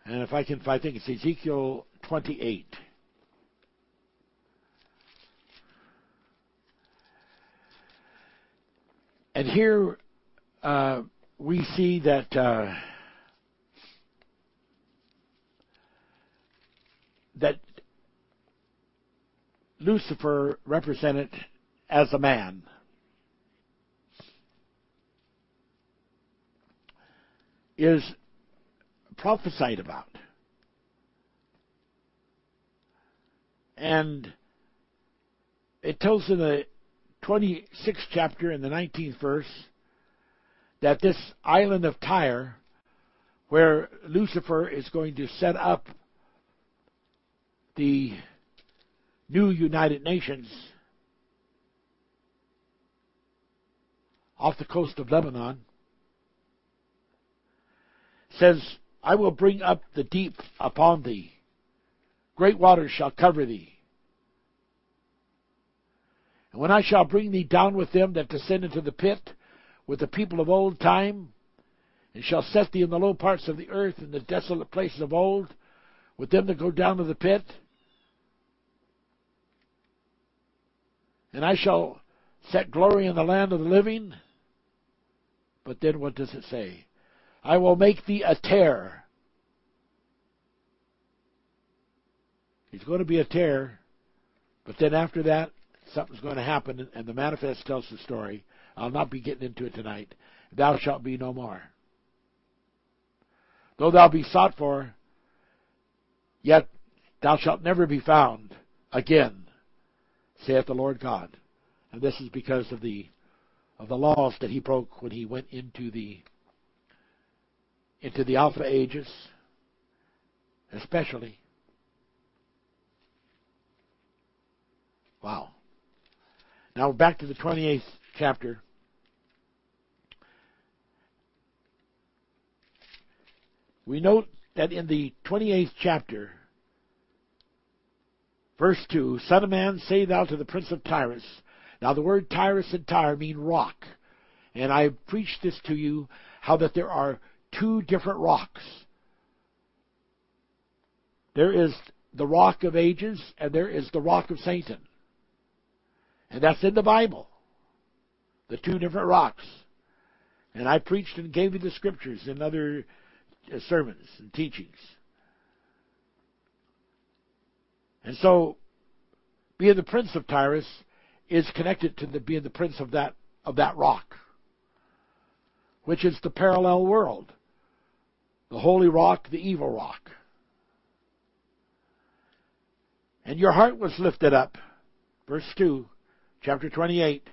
And if I can, I think it's Ezekiel 28. And here uh, we see that uh, that Lucifer represented as a man. is prophesied about. And it tells in the 26th chapter in the 19th verse that this island of Tyre, where Lucifer is going to set up the new United Nations off the coast of Lebanon, says, I will bring up the deep upon thee. Great waters shall cover thee. And when I shall bring thee down with them that descend into the pit, with the people of old time, and shall set thee in the low parts of the earth, in the desolate places of old, with them that go down to the pit, and I shall set glory in the land of the living. But then what does it say? I will make thee a terror. He's going to be a terror, but then after that, something's going to happen, and the manifest tells the story. I'll not be getting into it tonight. Thou shalt be no more. Though thou be sought for, yet thou shalt never be found again, saith the Lord God. And this is because of the of the laws that he broke when he went into the into the alpha ages, especially. Wow. Now back to the 28th chapter. We note that in the 28th chapter, verse 2, Son of man, say thou to the prince of Tyrus. Now the word Tyrus and Tyre mean rock. And I preached this to you, how that there are two different rocks. There is the rock of ages, and there is the rock of Satan. And that's in the Bible. The two different rocks. And I preached and gave you the scriptures in other uh, sermons and teachings. And so, being the prince of Tyrus is connected to the, being the prince of that of that rock, which is the parallel world, the holy rock, the evil rock. And your heart was lifted up, verse two, chapter 28.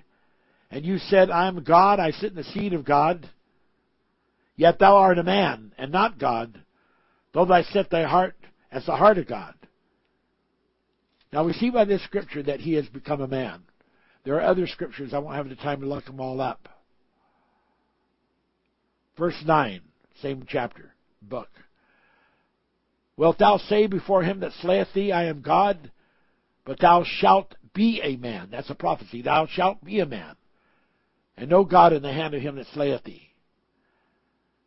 And you said, I am God, I sit in the seat of God. Yet thou art a man, and not God, though thou set thy heart as the heart of God. Now we see by this scripture that he has become a man. There are other scriptures, I won't have the time to look them all up. Verse 9, same chapter, book. Wilt thou say before him that slayeth thee, I am God? But thou shalt be a man. That's a prophecy. Thou shalt be a man, and no God in the hand of him that slayeth thee.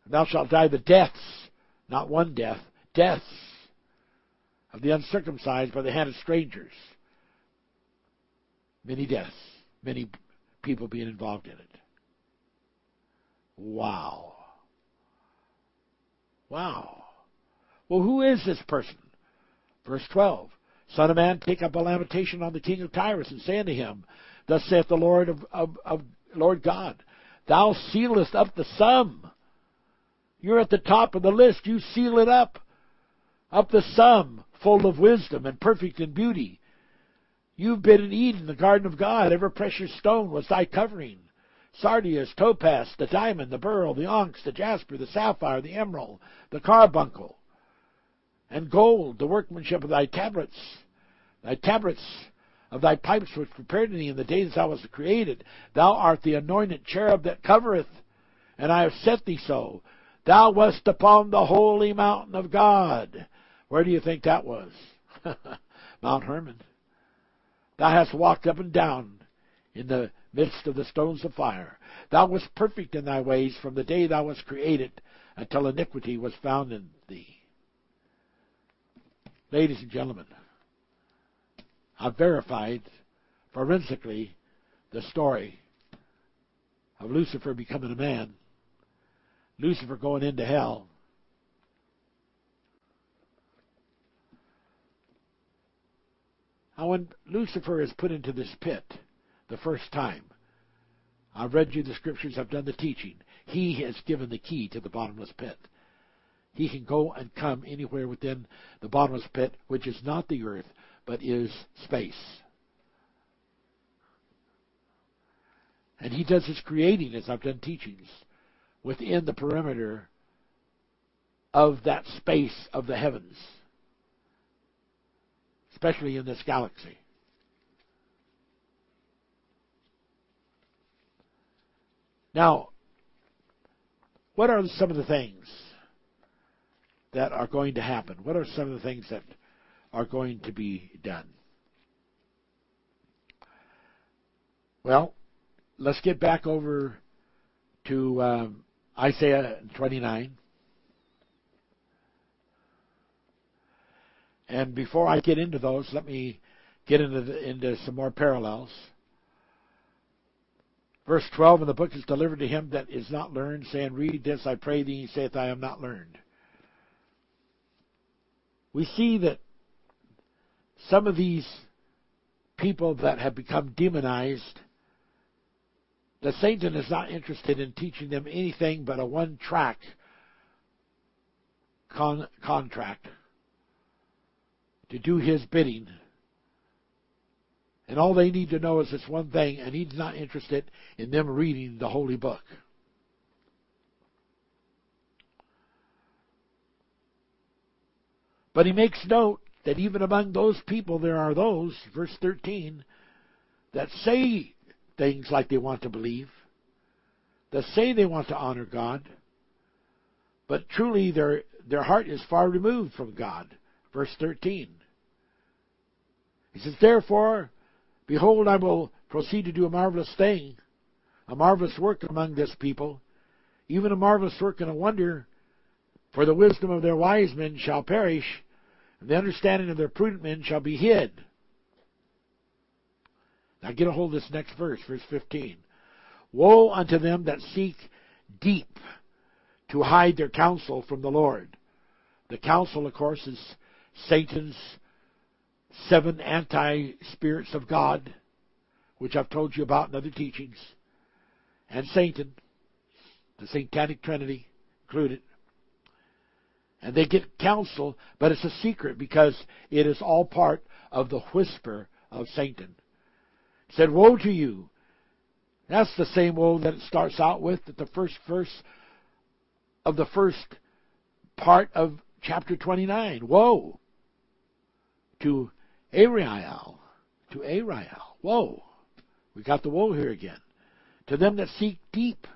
Thou shalt die the deaths, not one death, deaths of the uncircumcised by the hand of strangers. Many deaths, many people being involved in it. Wow. Wow. Well, who is this person? Verse 12. Son of man, take up a lamentation on the king of Tyrus, and say unto him, Thus saith the Lord of, of, of Lord God, Thou sealest up the sum. You're at the top of the list. You seal it up. Up the sum, full of wisdom and perfect in beauty. You've been in Eden, the garden of God. Every precious stone was thy covering. Sardius, topaz, the diamond, the beryl, the onyx, the jasper, the sapphire, the emerald, the carbuncle, and gold, the workmanship of thy tabrets thy tabrets of thy pipes which prepared thee in the days thou wast created. Thou art the anointed cherub that covereth, and I have set thee so. Thou wast upon the holy mountain of God. Where do you think that was? Mount Hermon. Thou hast walked up and down in the midst of the stones of fire. Thou wast perfect in thy ways from the day thou wast created until iniquity was found in thee. Ladies and gentlemen, I've verified forensically the story of Lucifer becoming a man, Lucifer going into hell. Now, when Lucifer is put into this pit the first time, I've read you the scriptures, I've done the teaching. He has given the key to the bottomless pit. He can go and come anywhere within the bottomless pit, which is not the earth, but is space. And he does his creating, as I've done teachings, within the perimeter of that space of the heavens, especially in this galaxy. Now, what are some of the things that are going to happen? What are some of the things that are going to be done? Well, let's get back over to um, Isaiah 29. And before I get into those, let me get into, the, into some more parallels. Verse 12, And the book is delivered to him that is not learned, saying, Read this, I pray thee. He saith, I am not learned. We see that some of these people that have become demonized, that Satan is not interested in teaching them anything but a one track con- contract to do his bidding and all they need to know is this one thing, and he's not interested in them reading the holy book. But he makes note that even among those people, there are those, verse 13, that say things like they want to believe, that say they want to honor God, but truly their, their heart is far removed from God. Verse 13. He says, Therefore, Behold, I will proceed to do a marvelous thing, a marvelous work among this people, even a marvelous work and a wonder, for the wisdom of their wise men shall perish, and the understanding of their prudent men shall be hid. Now get a hold of this next verse, verse 15. Woe unto them that seek deep to hide their counsel from the Lord. The counsel, of course, is Satan's seven anti spirits of God, which I've told you about in other teachings, and Satan, the satanic trinity included. And they get counsel, but it's a secret because it is all part of the whisper of Satan. said, Woe to you! That's the same woe that it starts out with at the first verse of the first part of chapter 29. Woe to Ariel, to Ariel. Woe. We got the woe here again. To them that seek deep.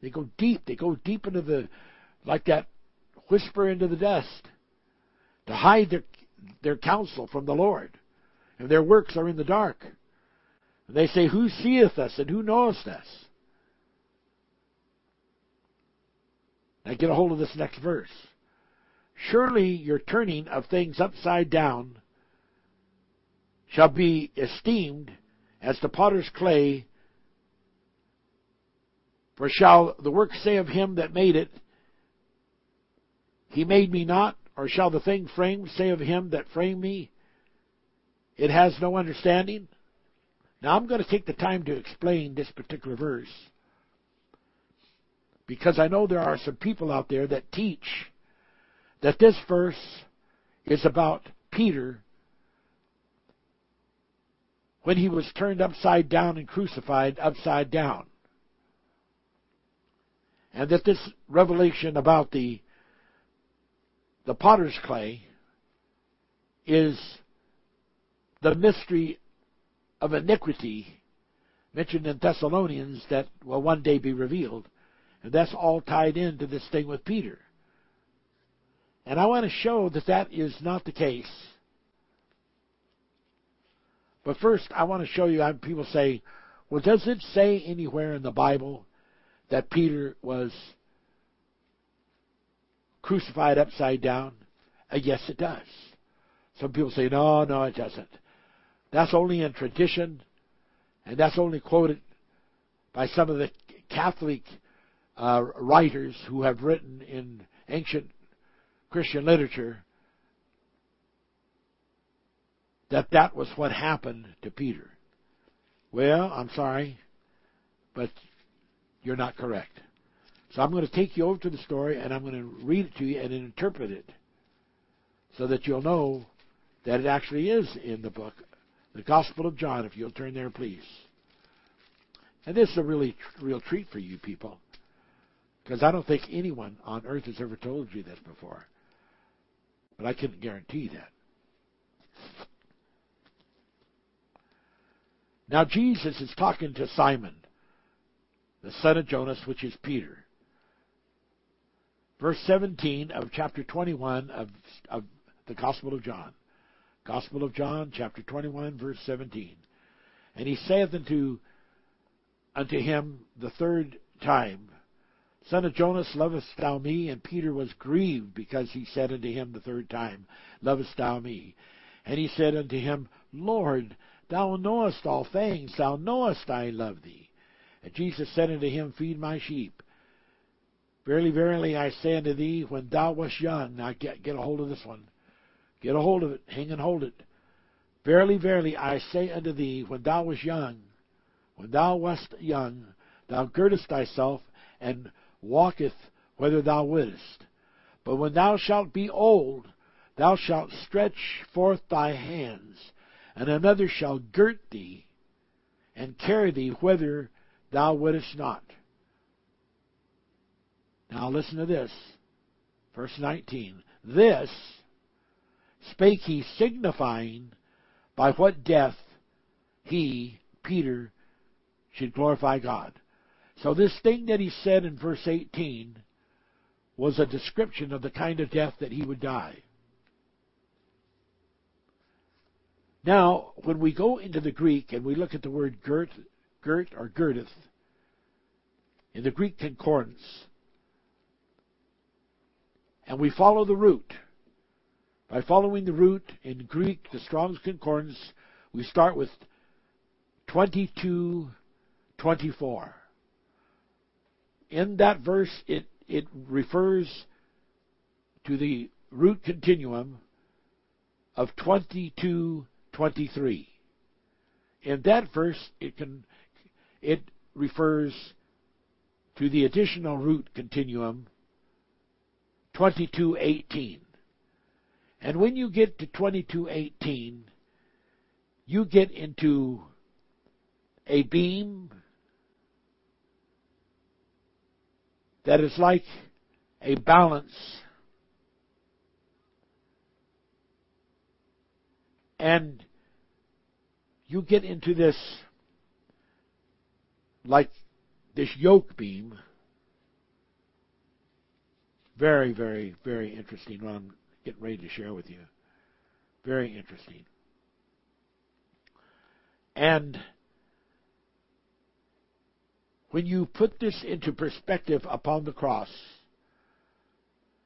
They go deep. They go deep into the, like that whisper into the dust. To hide their, their counsel from the Lord. And their works are in the dark. And they say, Who seeth us and who knoweth us? Now get a hold of this next verse. Surely your turning of things upside down shall be esteemed as the potter's clay. For shall the work say of him that made it, He made me not? Or shall the thing framed say of him that framed me, It has no understanding? Now I'm going to take the time to explain this particular verse. Because I know there are some people out there that teach that this verse is about Peter when he was turned upside down and crucified upside down. And that this revelation about the the potter's clay is the mystery of iniquity mentioned in Thessalonians that will one day be revealed. And that's all tied into this thing with Peter. And I want to show that that is not the case. But first, I want to show you. how People say, "Well, does it say anywhere in the Bible that Peter was crucified upside down?" Uh, yes, it does. Some people say, "No, no, it doesn't." That's only in tradition, and that's only quoted by some of the Catholic uh, writers who have written in ancient Christian literature that that was what happened to Peter. Well, I'm sorry, but you're not correct. So I'm going to take you over to the story and I'm going to read it to you and interpret it so that you'll know that it actually is in the book, the Gospel of John, if you'll turn there, please. And this is a really real treat for you people because I don't think anyone on earth has ever told you this before. But I couldn't guarantee that. Now Jesus is talking to Simon, the son of Jonas, which is Peter. Verse 17 of chapter 21 of, of the Gospel of John. Gospel of John, chapter 21, verse 17. And he saith unto, unto him the third time, Son of Jonas, lovest thou me? And Peter was grieved because he said unto him the third time, Lovest thou me? And he said unto him, Lord, thou knowest all things, thou knowest I love thee. And Jesus said unto him, Feed my sheep. Verily, verily, I say unto thee, when thou wast young, now get, get a hold of this one. Get a hold of it, hang and hold it. Verily, verily, I say unto thee, when thou wast young, when thou wast young, thou girdest thyself and walketh whither thou wouldest. But when thou shalt be old, thou shalt stretch forth thy hands, and another shall girt thee, and carry thee whither thou wouldest not. Now listen to this. Verse 19. This spake he signifying by what death he, Peter, should glorify God. So this thing that he said in verse 18 was a description of the kind of death that he would die. Now, when we go into the Greek and we look at the word girt, girt or girdeth, in the Greek concordance, and we follow the root, by following the root in Greek, the Strong's Concordance, we start with 2224 in that verse, it, it refers to the root continuum of 2223. In that verse, it can it refers to the additional root continuum 2218. And when you get to 2218, you get into a beam that is like a balance. And you get into this, like this yoke beam. Very, very, very interesting what I'm getting ready to share with you. Very interesting. And when you put this into perspective upon the cross,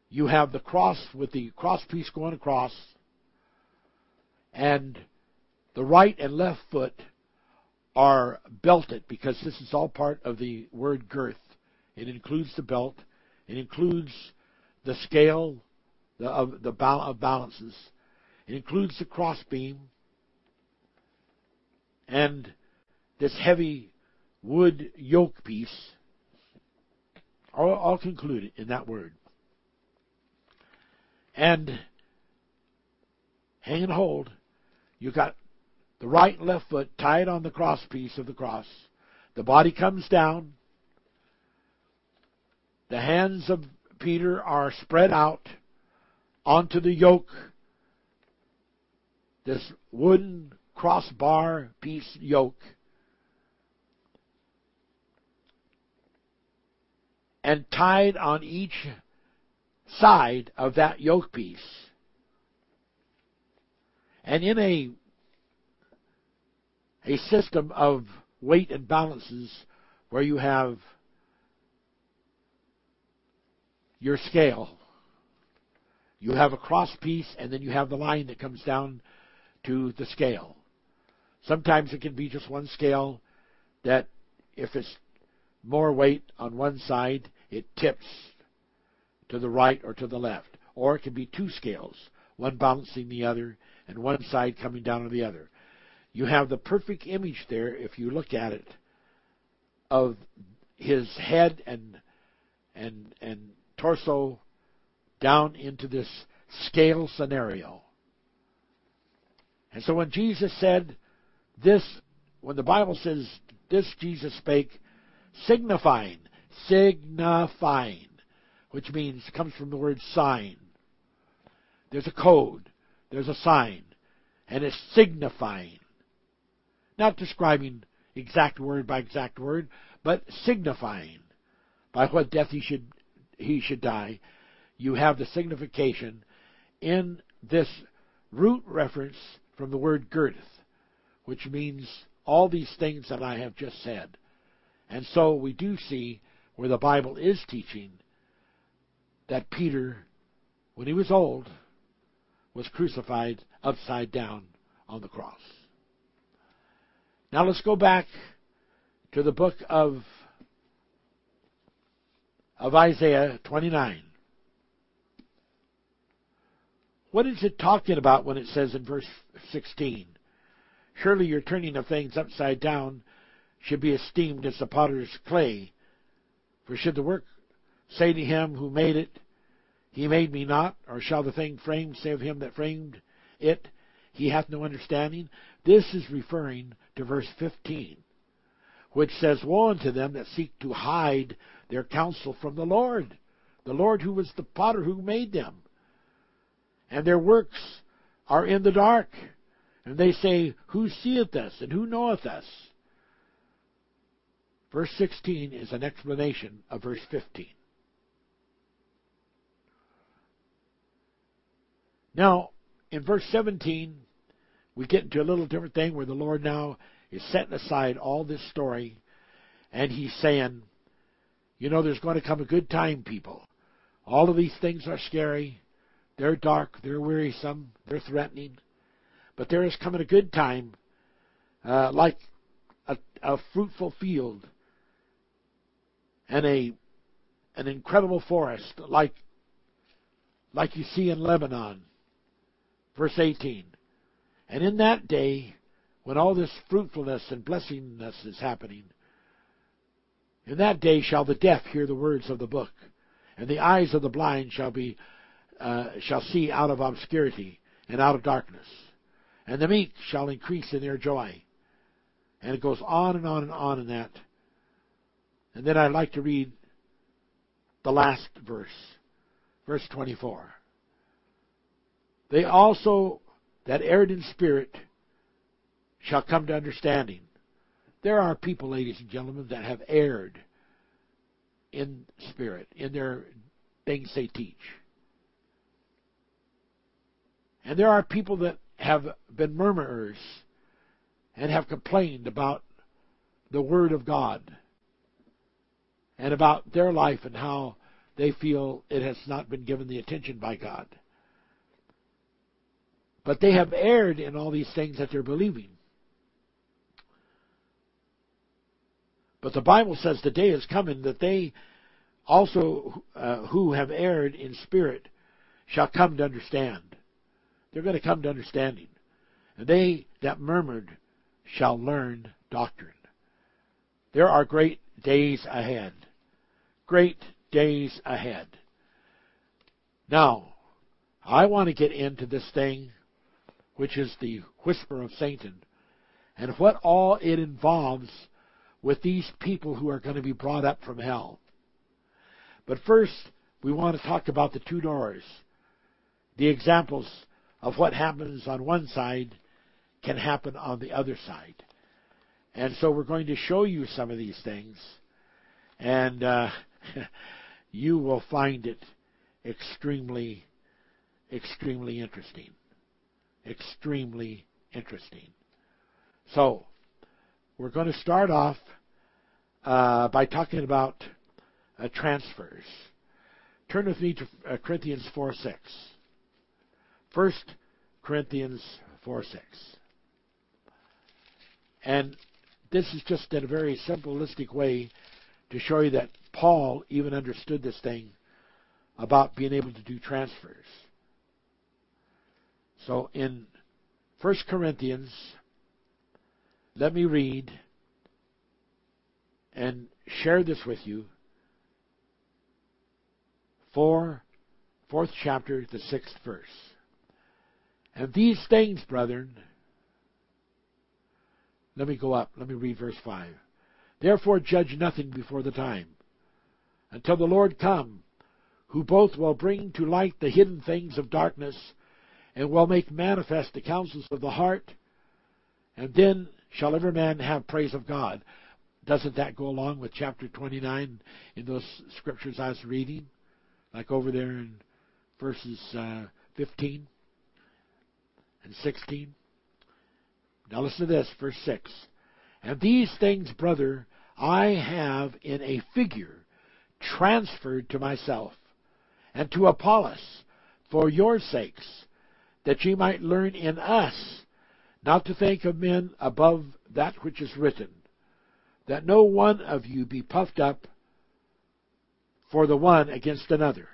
you have the cross with the cross piece going across, and the right and left foot are belted because this is all part of the word girth. It includes the belt, it includes the scale of the of balances, it includes the cross beam, and this heavy wood yoke piece, all, all concluded in that word. And hang and hold, you got the right and left foot tied on the cross piece of the cross. The body comes down. The hands of Peter are spread out onto the yoke, this wooden crossbar piece yoke. and tied on each side of that yoke piece. And in a a system of weight and balances where you have your scale. You have a cross piece and then you have the line that comes down to the scale. Sometimes it can be just one scale that if it's more weight on one side, it tips to the right or to the left. Or it can be two scales, one balancing the other and one side coming down on the other. You have the perfect image there, if you look at it, of his head and and and torso down into this scale scenario. And so when Jesus said this, when the Bible says this Jesus spake, signifying, signifying, which means comes from the word sign. There's a code, there's a sign, and it's signifying. Not describing exact word by exact word, but signifying by what death he should he should die. You have the signification in this root reference from the word girdeth, which means all these things that I have just said. And so we do see where the Bible is teaching that Peter, when he was old, was crucified upside down on the cross. Now let's go back to the book of of Isaiah 29. What is it talking about when it says in verse 16? Surely your turning of things upside down should be esteemed as the potter's clay. For should the work say to him who made it, He made me not, or shall the thing framed say of him that framed it, He hath no understanding? This is referring to verse 15, which says, Woe unto them that seek to hide their counsel from the Lord, the Lord who was the potter who made them. And their works are in the dark. And they say, Who seeth us, and who knoweth us? Verse 16 is an explanation of verse 15. Now, in verse 17, we get into a little different thing where the Lord now is setting aside all this story and he's saying, you know, there's going to come a good time, people. All of these things are scary. They're dark. They're wearisome. They're threatening. But there is coming a good time, uh, like a, a fruitful field and a an incredible forest, like like you see in Lebanon. Verse 18. And in that day, when all this fruitfulness and blessingness is happening, in that day shall the deaf hear the words of the book, and the eyes of the blind shall be uh, shall see out of obscurity and out of darkness, and the meek shall increase in their joy. And it goes on and on and on in that. And then I'd like to read the last verse, verse 24. They also that erred in spirit shall come to understanding. There are people, ladies and gentlemen, that have erred in spirit, in their things they teach. And there are people that have been murmurers and have complained about the Word of God and about their life and how they feel it has not been given the attention by God. But they have erred in all these things that they're believing. But the Bible says the day is coming that they also uh, who have erred in spirit shall come to understand. They're going to come to understanding. And they that murmured shall learn doctrine. There are great days ahead. Great days ahead. Now, I want to get into this thing, which is the whisper of Satan, and what all it involves with these people who are going to be brought up from hell. But first, we want to talk about the two doors. The examples of what happens on one side can happen on the other side. And so we're going to show you some of these things, and uh, you will find it extremely, extremely interesting. Extremely interesting. So, we're going to start off uh, by talking about uh, transfers. Turn with me to uh, Corinthians 4 6. 1 Corinthians 4 6. And this is just in a very simplistic way to show you that Paul even understood this thing about being able to do transfers. So in 1 Corinthians, let me read and share this with you 4, fourth chapter, the sixth verse. And these things, brethren, let me go up. Let me read verse 5. Therefore judge nothing before the time, until the Lord come, who both will bring to light the hidden things of darkness, and will make manifest the counsels of the heart, and then shall every man have praise of God. Doesn't that go along with chapter 29 in those scriptures I was reading? Like over there in verses uh, 15 and 16? Now listen to this, verse 6. And these things, brother, I have in a figure transferred to myself and to Apollos for your sakes, that ye might learn in us not to think of men above that which is written, that no one of you be puffed up for the one against another.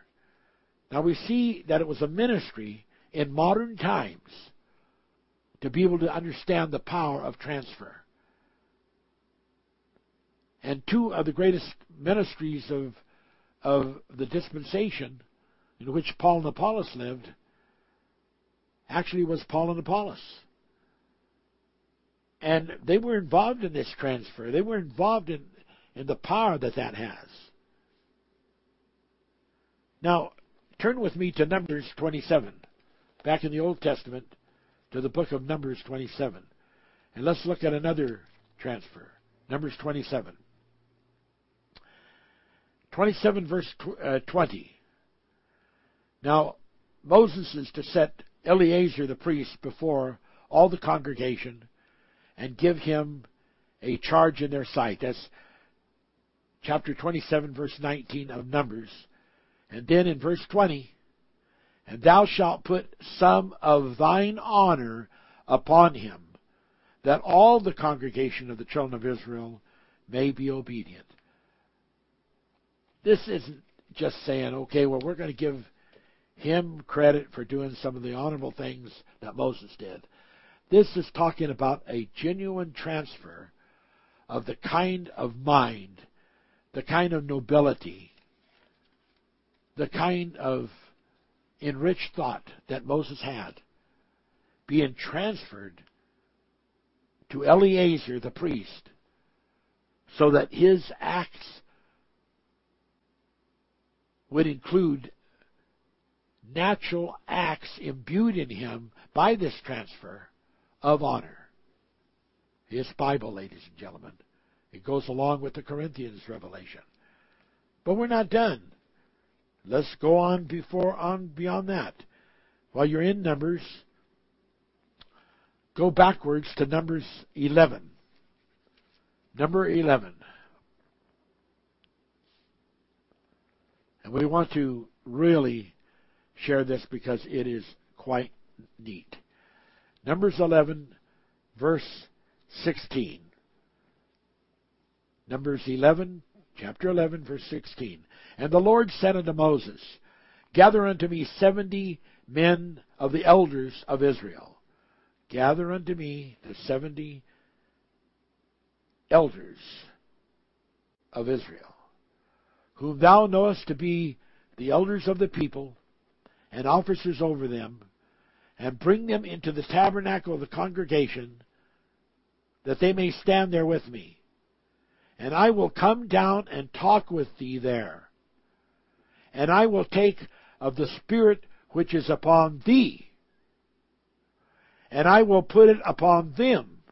Now we see that it was a ministry in modern times to be able to understand the power of transfer. And two of the greatest ministries of, of the dispensation in which Paul and Apollos lived actually was Paul and Apollos. And they were involved in this transfer. They were involved in, in the power that that has. Now, turn with me to Numbers 27, back in the Old Testament, to the book of Numbers 27. And let's look at another transfer. Numbers 27. 27 verse uh, 20. Now, Moses is to set Eleazar the priest before all the congregation and give him a charge in their sight. That's chapter 27, verse 19 of Numbers. And then in verse 20, and thou shalt put some of thine honor upon him, that all the congregation of the children of Israel may be obedient. This isn't just saying, okay, well, we're going to give him credit for doing some of the honorable things that Moses did. This is talking about a genuine transfer of the kind of mind, the kind of nobility, the kind of enriched thought that Moses had being transferred to Eleazar the priest so that his acts would include natural acts imbued in him by this transfer of honor. His Bible, ladies and gentlemen. It goes along with the Corinthians revelation. But we're not done. Let's go on before on beyond that. While you're in Numbers, go backwards to Numbers 11. Number 11. And we want to really share this because it is quite neat. Numbers 11, verse 16. Numbers 11, chapter 11, verse 16. And the Lord said unto Moses, Gather unto me seventy men of the elders of Israel. Gather unto me the seventy elders of Israel whom thou knowest to be the elders of the people and officers over them, and bring them into the tabernacle of the congregation, that they may stand there with me. And I will come down and talk with thee there. And I will take of the Spirit which is upon thee, and I will put it upon them,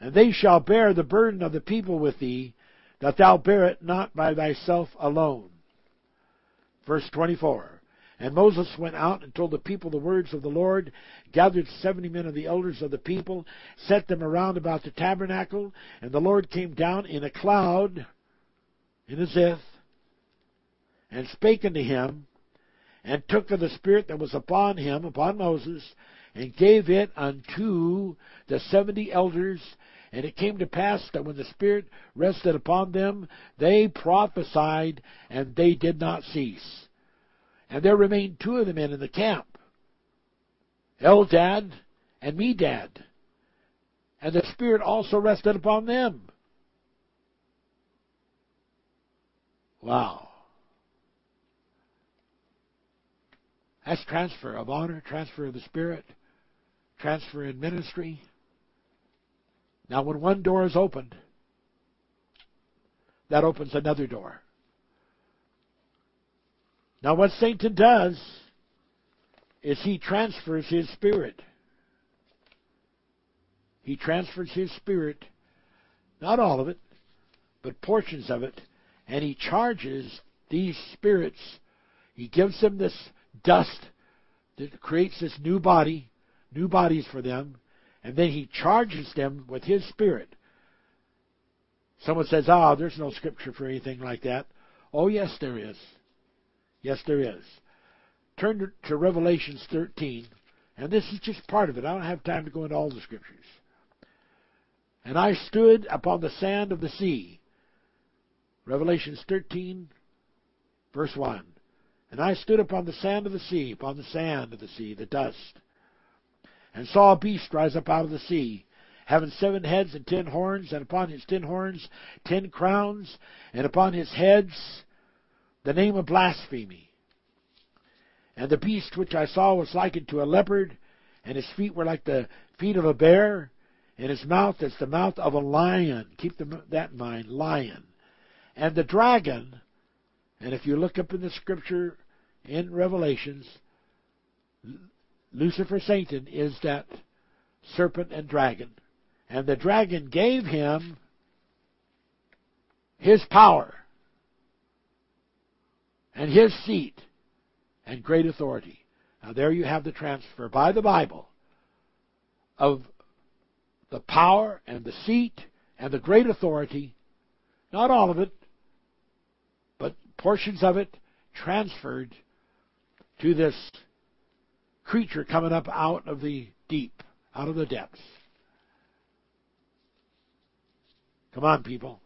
and they shall bear the burden of the people with thee, that thou bear it not by thyself alone. Verse 24. And Moses went out and told the people the words of the Lord, gathered seventy men of the elders of the people, set them around about the tabernacle, and the Lord came down in a cloud, in a zith, and spake unto him, and took of the Spirit that was upon him, upon Moses, and gave it unto the seventy elders and it came to pass that when the Spirit rested upon them, they prophesied, and they did not cease. And there remained two of the men in the camp, Eldad and Medad. And the Spirit also rested upon them. Wow. That's transfer of honor, transfer of the Spirit, transfer in ministry. Now, when one door is opened, that opens another door. Now, what Satan does is he transfers his spirit. He transfers his spirit, not all of it, but portions of it, and he charges these spirits. He gives them this dust that creates this new body, new bodies for them, and then he charges them with his spirit. Someone says, ah, oh, there's no scripture for anything like that. Oh, yes, there is. Yes, there is. Turn to, Revelations 13, and this is just part of it. I don't have time to go into all the scriptures. And I stood upon the sand of the sea. Revelations 13, verse 1. And I stood upon the sand of the sea, upon the sand of the sea, the dust, and saw a beast rise up out of the sea, having seven heads and ten horns, and upon his ten horns ten crowns, and upon his heads the name of blasphemy. And the beast which I saw was likened to a leopard, and his feet were like the feet of a bear, and his mouth as the mouth of a lion. Keep that in mind, lion. And the dragon, and if you look up in the scripture in Revelations, Lucifer, Satan, is that serpent and dragon. And the dragon gave him his power and his seat and great authority. Now, there you have the transfer by the Bible of the power and the seat and the great authority, not all of it, but portions of it transferred to this creature coming up out of the deep, out of the depths. Come on, people.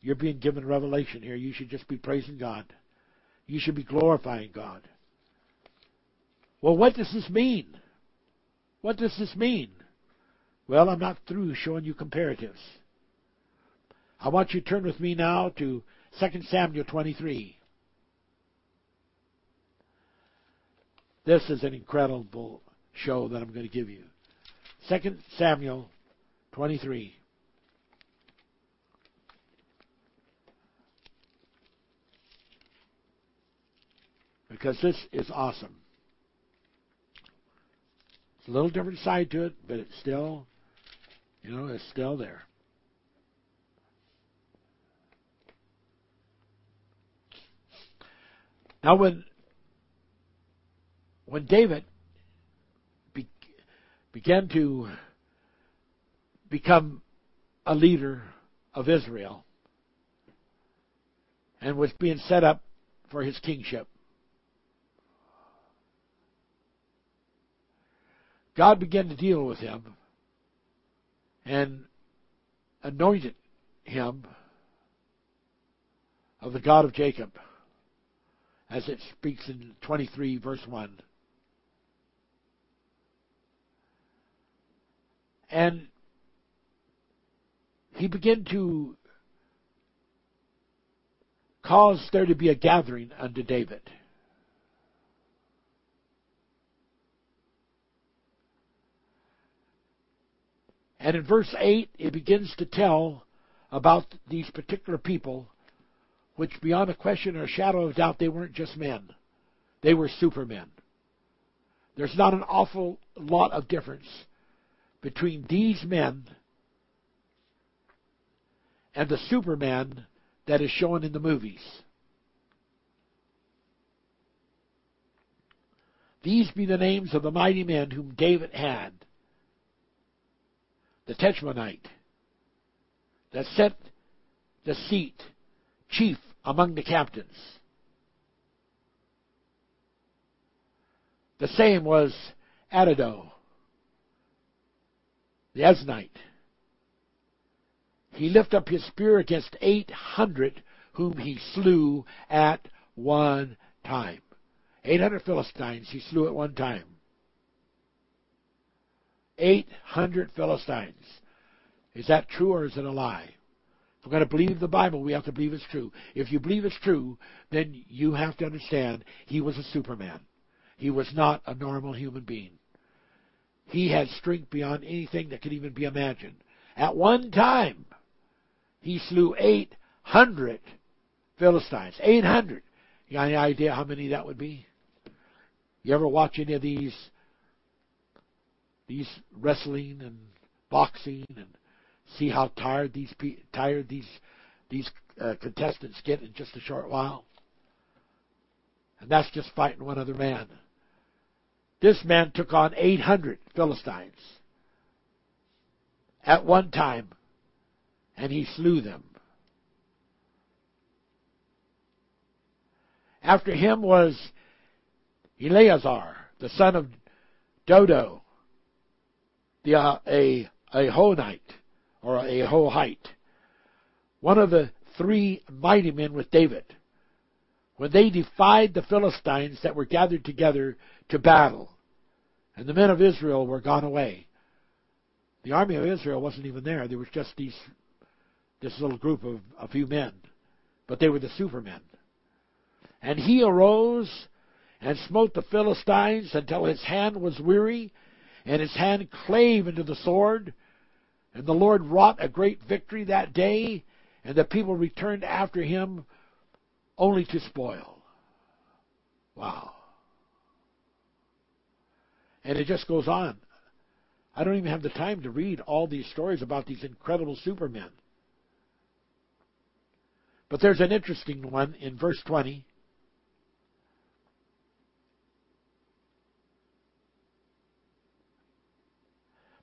You're being given revelation here. You should just be praising God. You should be glorifying God. Well, what does this mean? What does this mean? Well, I'm not through showing you comparatives. I want you to turn with me now to 2 Samuel 23. This is an incredible show that I'm going to give you. 2 Samuel 23. Because this is awesome. It's a little different side to it, but it's still, you know, it's still there. Now, when when David be, began to become a leader of Israel and was being set up for his kingship, God began to deal with him and anointed him of the God of Jacob, as it speaks in 23, verse 1. And he began to cause there to be a gathering unto David. And in verse 8, it begins to tell about these particular people, which beyond a question or a shadow of doubt, they weren't just men. They were supermen. There's not an awful lot of difference between these men and the Superman that is shown in the movies. These be the names of the mighty men whom David had. The Tachmonite, that set the seat, chief among the captains. The same was Adado, the Eznite. He lifted up his spear against eight hundred whom he slew at one time. Eight hundred Philistines he slew at one time. Eight hundred Philistines. Is that true or is it a lie? If we're going to believe the Bible, we have to believe it's true. If you believe it's true, then you have to understand he was a superman. He was not a normal human being. He had strength beyond anything that could even be imagined. At one time, he slew 800 Philistines. 800. You got any idea how many that would be? You ever watch any of these these wrestling and boxing and see how tired these tired these these uh, contestants get in just a short while? And that's just fighting one other man. This man took on 800 Philistines at one time, and he slew them. After him was Eleazar, the son of Dodo, the, uh, a, a Honite, or a Hohite, one of the three mighty men with David, when they defied the Philistines that were gathered together to battle, and the men of Israel were gone away. The army of Israel wasn't even there. There was just these, this little group of a few men, but they were the supermen. And he arose and smote the Philistines until his hand was weary, and his hand clave into the sword. And the Lord wrought a great victory that day, and the people returned after him only to spoil. Wow. And it just goes on. I don't even have the time to read all these stories about these incredible supermen. But there's an interesting one in verse 20.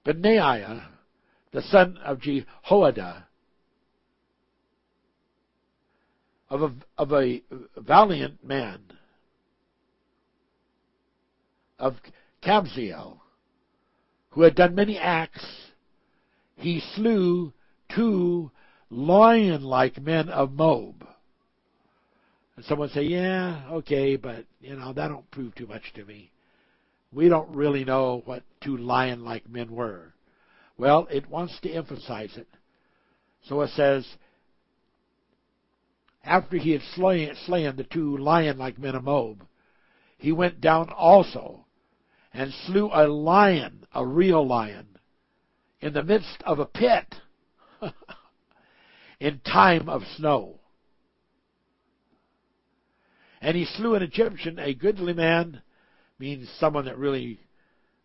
Benaiah, the son of Jehoiada, of a, of a valiant man, of Kabzeel, who had done many acts, he slew two lion like men of Moab. And someone say, Yeah, okay, but you know, that don't prove too much to me. We don't really know what two lion like men were. Well, it wants to emphasize it. So it says, after he had slain, slain the two lion like men of Moab, he went down also and slew a lion, a real lion, in the midst of a pit in time of snow. And he slew an Egyptian, a goodly man, means someone that really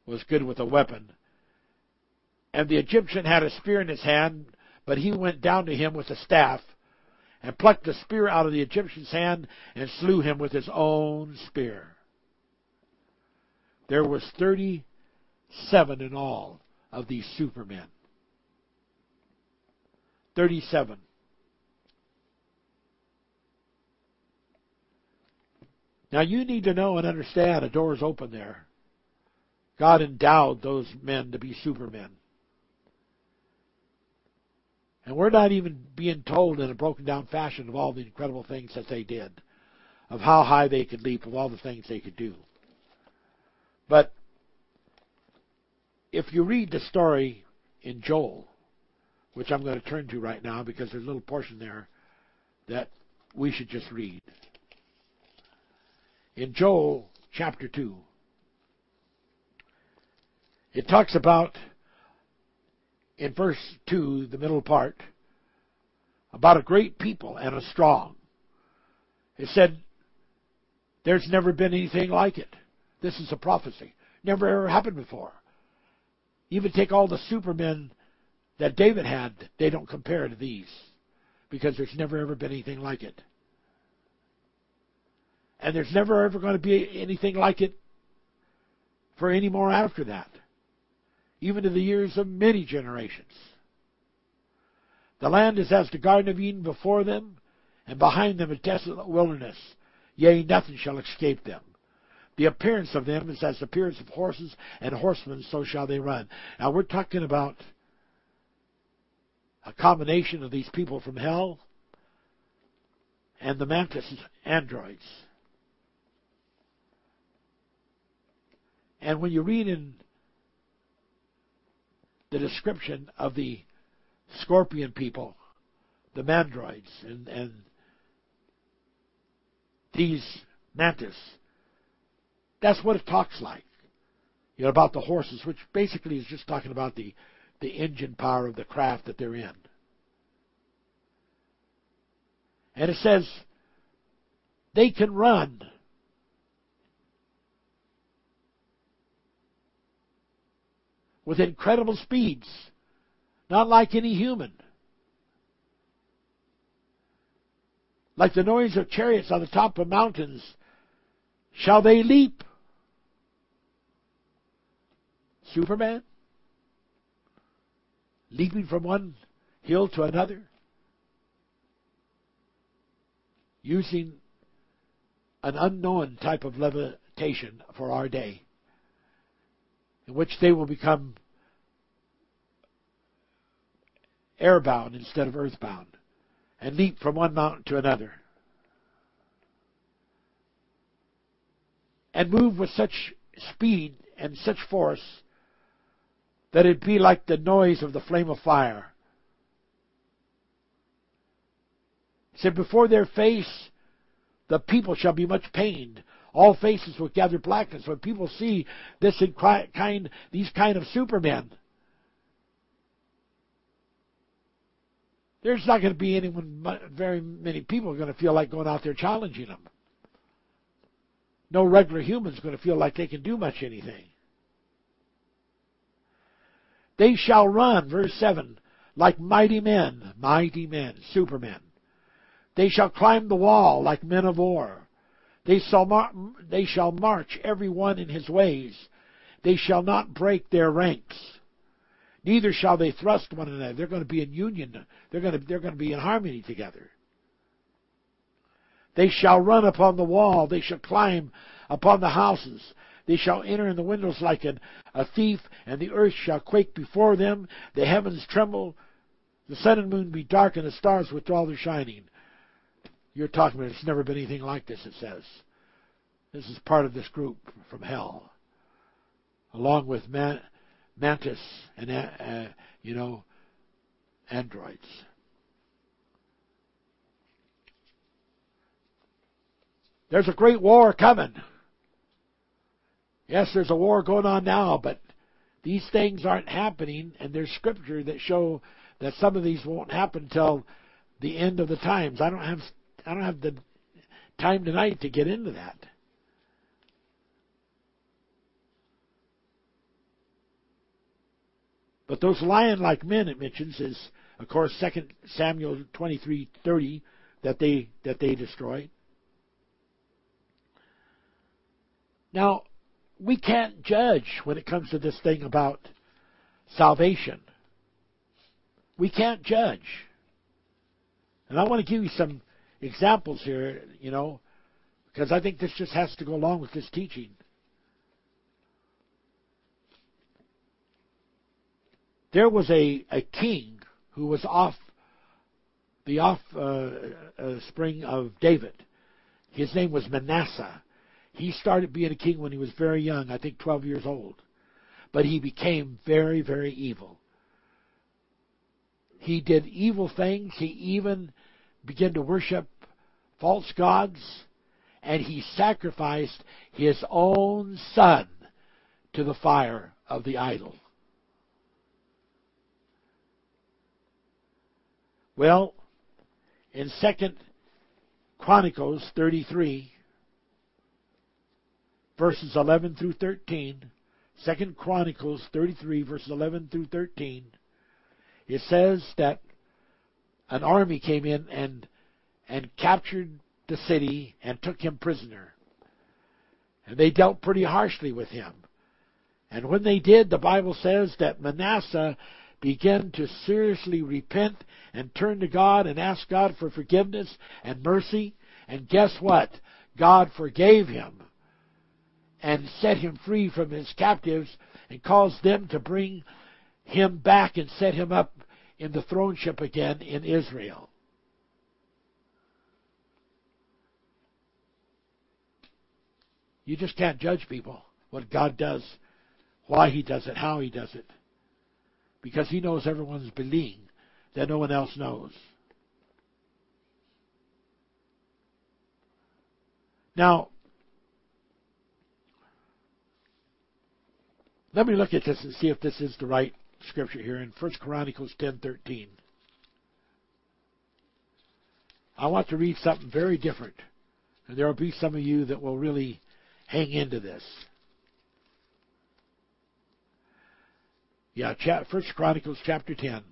was good with a weapon. And the Egyptian had a spear in his hand, but he went down to him with a staff and plucked the spear out of the Egyptian's hand and slew him with his own spear. There was 37 in all of these supermen. 37. Now you need to know and understand a door is open there. God endowed those men to be supermen. And we're not even being told in a broken down fashion of all the incredible things that they did, of how high they could leap, of all the things they could do. But if you read the story in Joel, which I'm going to turn to right now because there's a little portion there that we should just read. In Joel chapter 2, it talks about in verse 2, the middle part, about a great people and a strong. It said, There's never been anything like it. This is a prophecy. Never ever happened before. Even take all the supermen that David had, they don't compare to these. Because there's never ever been anything like it. And there's never ever going to be anything like it for any more after that even to the years of many generations. The land is as the Garden of Eden before them, and behind them a desolate wilderness. Yea, nothing shall escape them. The appearance of them is as the appearance of horses and horsemen, so shall they run. Now we're talking about a combination of these people from hell and the mantis androids. And when you read in the description of the scorpion people, the mandroids, and, and these mantis. that's what it talks like. You know, about the horses, which basically is just talking about the, the engine power of the craft that they're in. And it says they can run. With incredible speeds, not like any human. Like the noise of chariots on the top of mountains, shall they leap. Superman? Leaping from one hill to another? Using an unknown type of levitation for our day, in which they will become airbound instead of earthbound, and leap from one mountain to another. And move with such speed and such force that it be like the noise of the flame of fire. Said, Before their face the people shall be much pained. All faces will gather blackness when people see this kind, these kind of supermen. There's not going to be anyone, very many people are going to feel like going out there challenging them. No regular human's going to feel like they can do much anything. They shall run, verse 7, like mighty men, mighty men, supermen. They shall climb the wall like men of war. They shall, mar- they shall march every one in his ways. They shall not break their ranks. Neither shall they thrust one another. They're going to be in union. They're going to, they're going to be in harmony together. They shall run upon the wall. They shall climb upon the houses. They shall enter in the windows like an, a thief, and the earth shall quake before them. The heavens tremble. The sun and moon be dark, and the stars withdraw their shining. You're talking about it's never been anything like this, it says. This is part of this group from hell, along with man, Mantis and, uh, uh, you know, androids. There's a great war coming. Yes, there's a war going on now, but these things aren't happening, and there's scripture that show that some of these won't happen until the end of the times. I don't have I don't have the time tonight to get into that. But those lion-like men it mentions is, of course, Second Samuel twenty-three thirty that they that they destroyed. Now, we can't judge when it comes to this thing about salvation. We can't judge. And I want to give you some examples here, you know, because I think this just has to go along with this teaching. There was a, a king who was off the offspring uh, uh, of David. His name was Manasseh. He started being a king when he was very young, I think 12 years old. But he became very, very evil. He did evil things. He even began to worship false gods, and he sacrificed his own son to the fire of the idol. Well, in Second Chronicles 33, verses 11 through 13, Second Chronicles 33, verses 11 through 13, it says that an army came in and and captured the city and took him prisoner. And they dealt pretty harshly with him. And when they did, the Bible says that Manasseh began to seriously repent and turn to God and ask God for forgiveness and mercy. And guess what? God forgave him and set him free from his captives and caused them to bring him back and set him up in the throneship again in Israel. You just can't judge people, what God does, why He does it, how He does it. Because He knows everyone's being that no one else knows. Now, Let me look at this and see if this is the right scripture here in 1 Chronicles 10:13. I want to read something very different. And there will be some of you that will really hang into this. Yeah, First Chronicles chapter 10.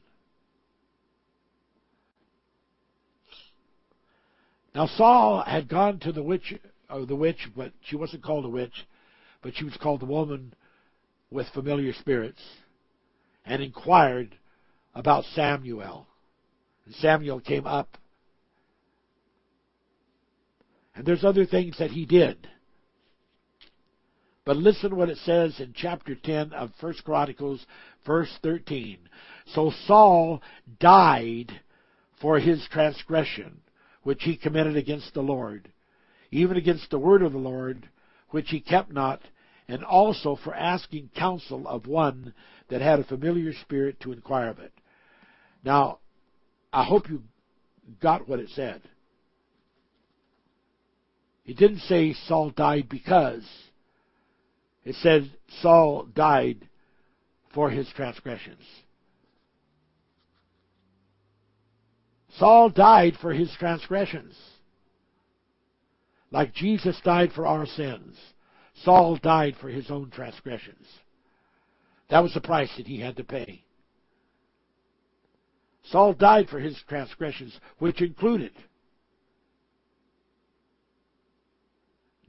Now Saul had gone to the witch, or the witch, but she wasn't called a witch, but she was called the woman with familiar spirits, and inquired about Samuel. And Samuel came up. And there's other things that he did. But listen what it says in chapter 10 of First Chronicles, verse 13. So Saul died for his transgression, which he committed against the Lord, even against the word of the Lord, which he kept not, and also for asking counsel of one that had a familiar spirit to inquire of it. Now, I hope you got what it said. It didn't say Saul died because. It said Saul died for his transgressions. Saul died for his transgressions. Like Jesus died for our sins. Saul died for his own transgressions. That was the price that he had to pay. Saul died for his transgressions, which included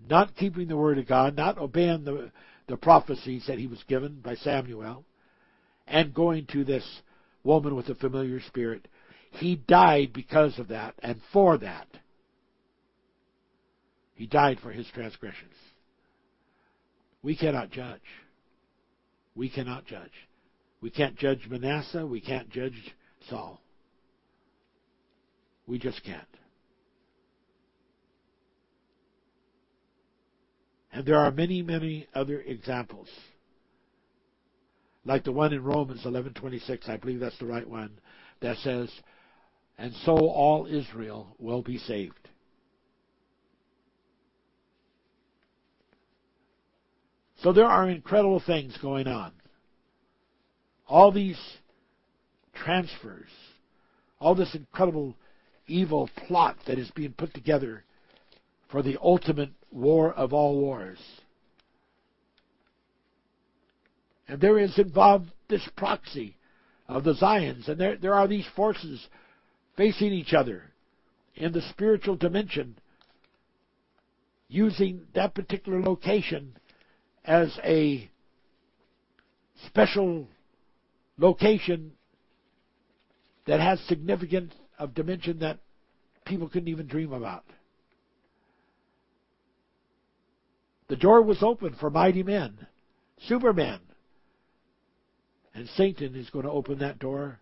not keeping the word of God, not obeying the, the prophecies that he was given by Samuel, and going to this woman with a familiar spirit. He died because of that and for that. He died for his transgressions. We cannot judge. We cannot judge. We can't judge Manasseh. We can't judge Saul. We just can't. And there are many, many other examples. Like the one in Romans 11:26, I believe that's the right one, that says, "And so all Israel will be saved." So there are incredible things going on. All these transfers, all this incredible evil plot that is being put together for the ultimate war of all wars. And there is involved this proxy of the Zions, and there, there are these forces facing each other in the spiritual dimension using that particular location as a special location that has significance of dimension that people couldn't even dream about. The door was open for mighty men, supermen. And Satan is going to open that door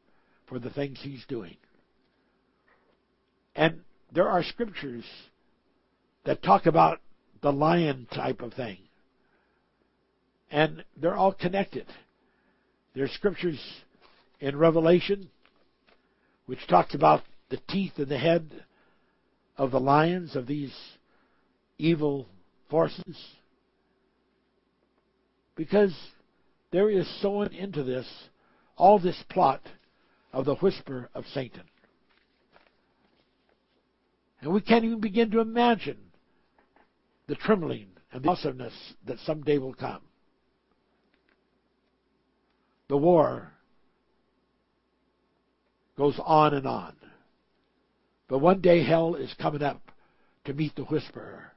for the things he's doing. And there are scriptures that talk about the lion type of thing. And they're all connected. There's scriptures in Revelation which talks about the teeth and the head of the lions of these evil forces. Because there is sown into this all this plot of the whisper of Satan. And we can't even begin to imagine the trembling and the awesomeness that someday will come. The war goes on and on. But one day hell is coming up to meet the whisperer.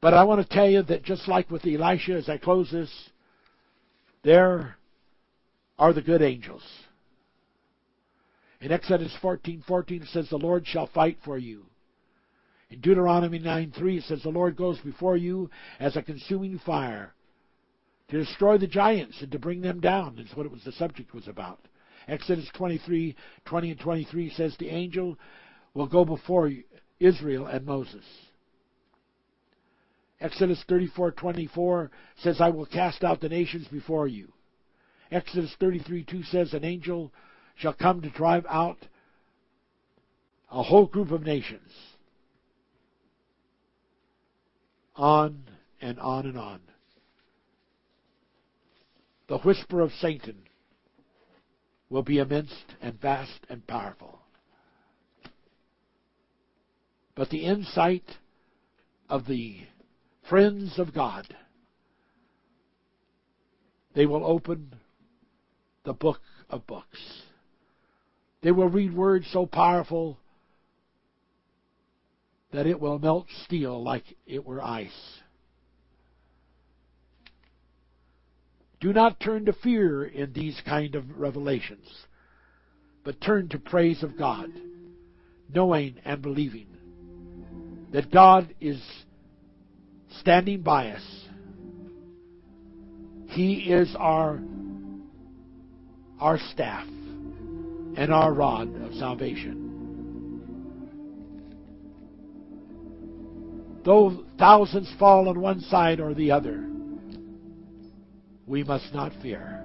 But I want to tell you that just like with Elisha, as I close this, there are the good angels. In Exodus 14:14 14, it says, "The Lord shall fight for you." In Deuteronomy 9:3 it says, "The Lord goes before you as a consuming fire to destroy the giants and to bring them down." That's what it was. The subject was about. Exodus 23:20 and 23 says, "The angel will go before Israel and Moses." Exodus 34:24 says, "I will cast out the nations before you." Exodus 33:2 says, "An angel shall come to drive out a whole group of nations." On and on and on. The whisper of Satan will be immense and vast and powerful. But the insight of the friends of God, they will open the book of books. They will read words so powerful that it will melt steel like it were ice. Do not turn to fear in these kind of revelations, but turn to praise of God, knowing and believing that God is standing by us. He is our our staff and our rod of salvation. Though thousands fall on one side or the other, we must not fear,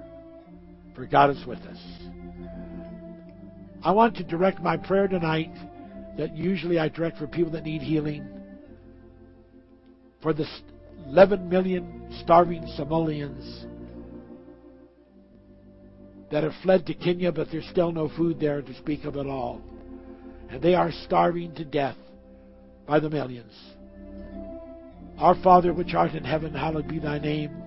for God is with us. I want to direct my prayer tonight that usually I direct for people that need healing, for the 11 million starving Somalians that have fled to Kenya, but there's still no food there to speak of at all. And they are starving to death by the millions. Our Father which art in heaven, hallowed be thy name.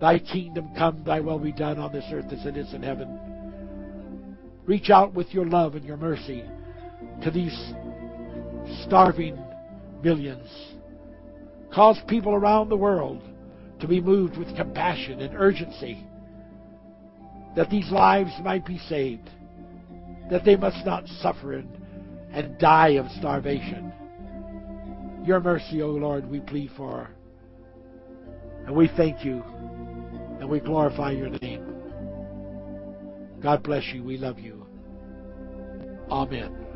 Thy kingdom come, thy will be done on this earth as it is in heaven. Reach out with your love and your mercy to these starving millions. Cause people around the world to be moved with compassion and urgency that these lives might be saved, that they must not suffer and, die of starvation. Your mercy, O Lord, we plead for. And we thank you and we glorify your name. God bless you. We love you. Amen.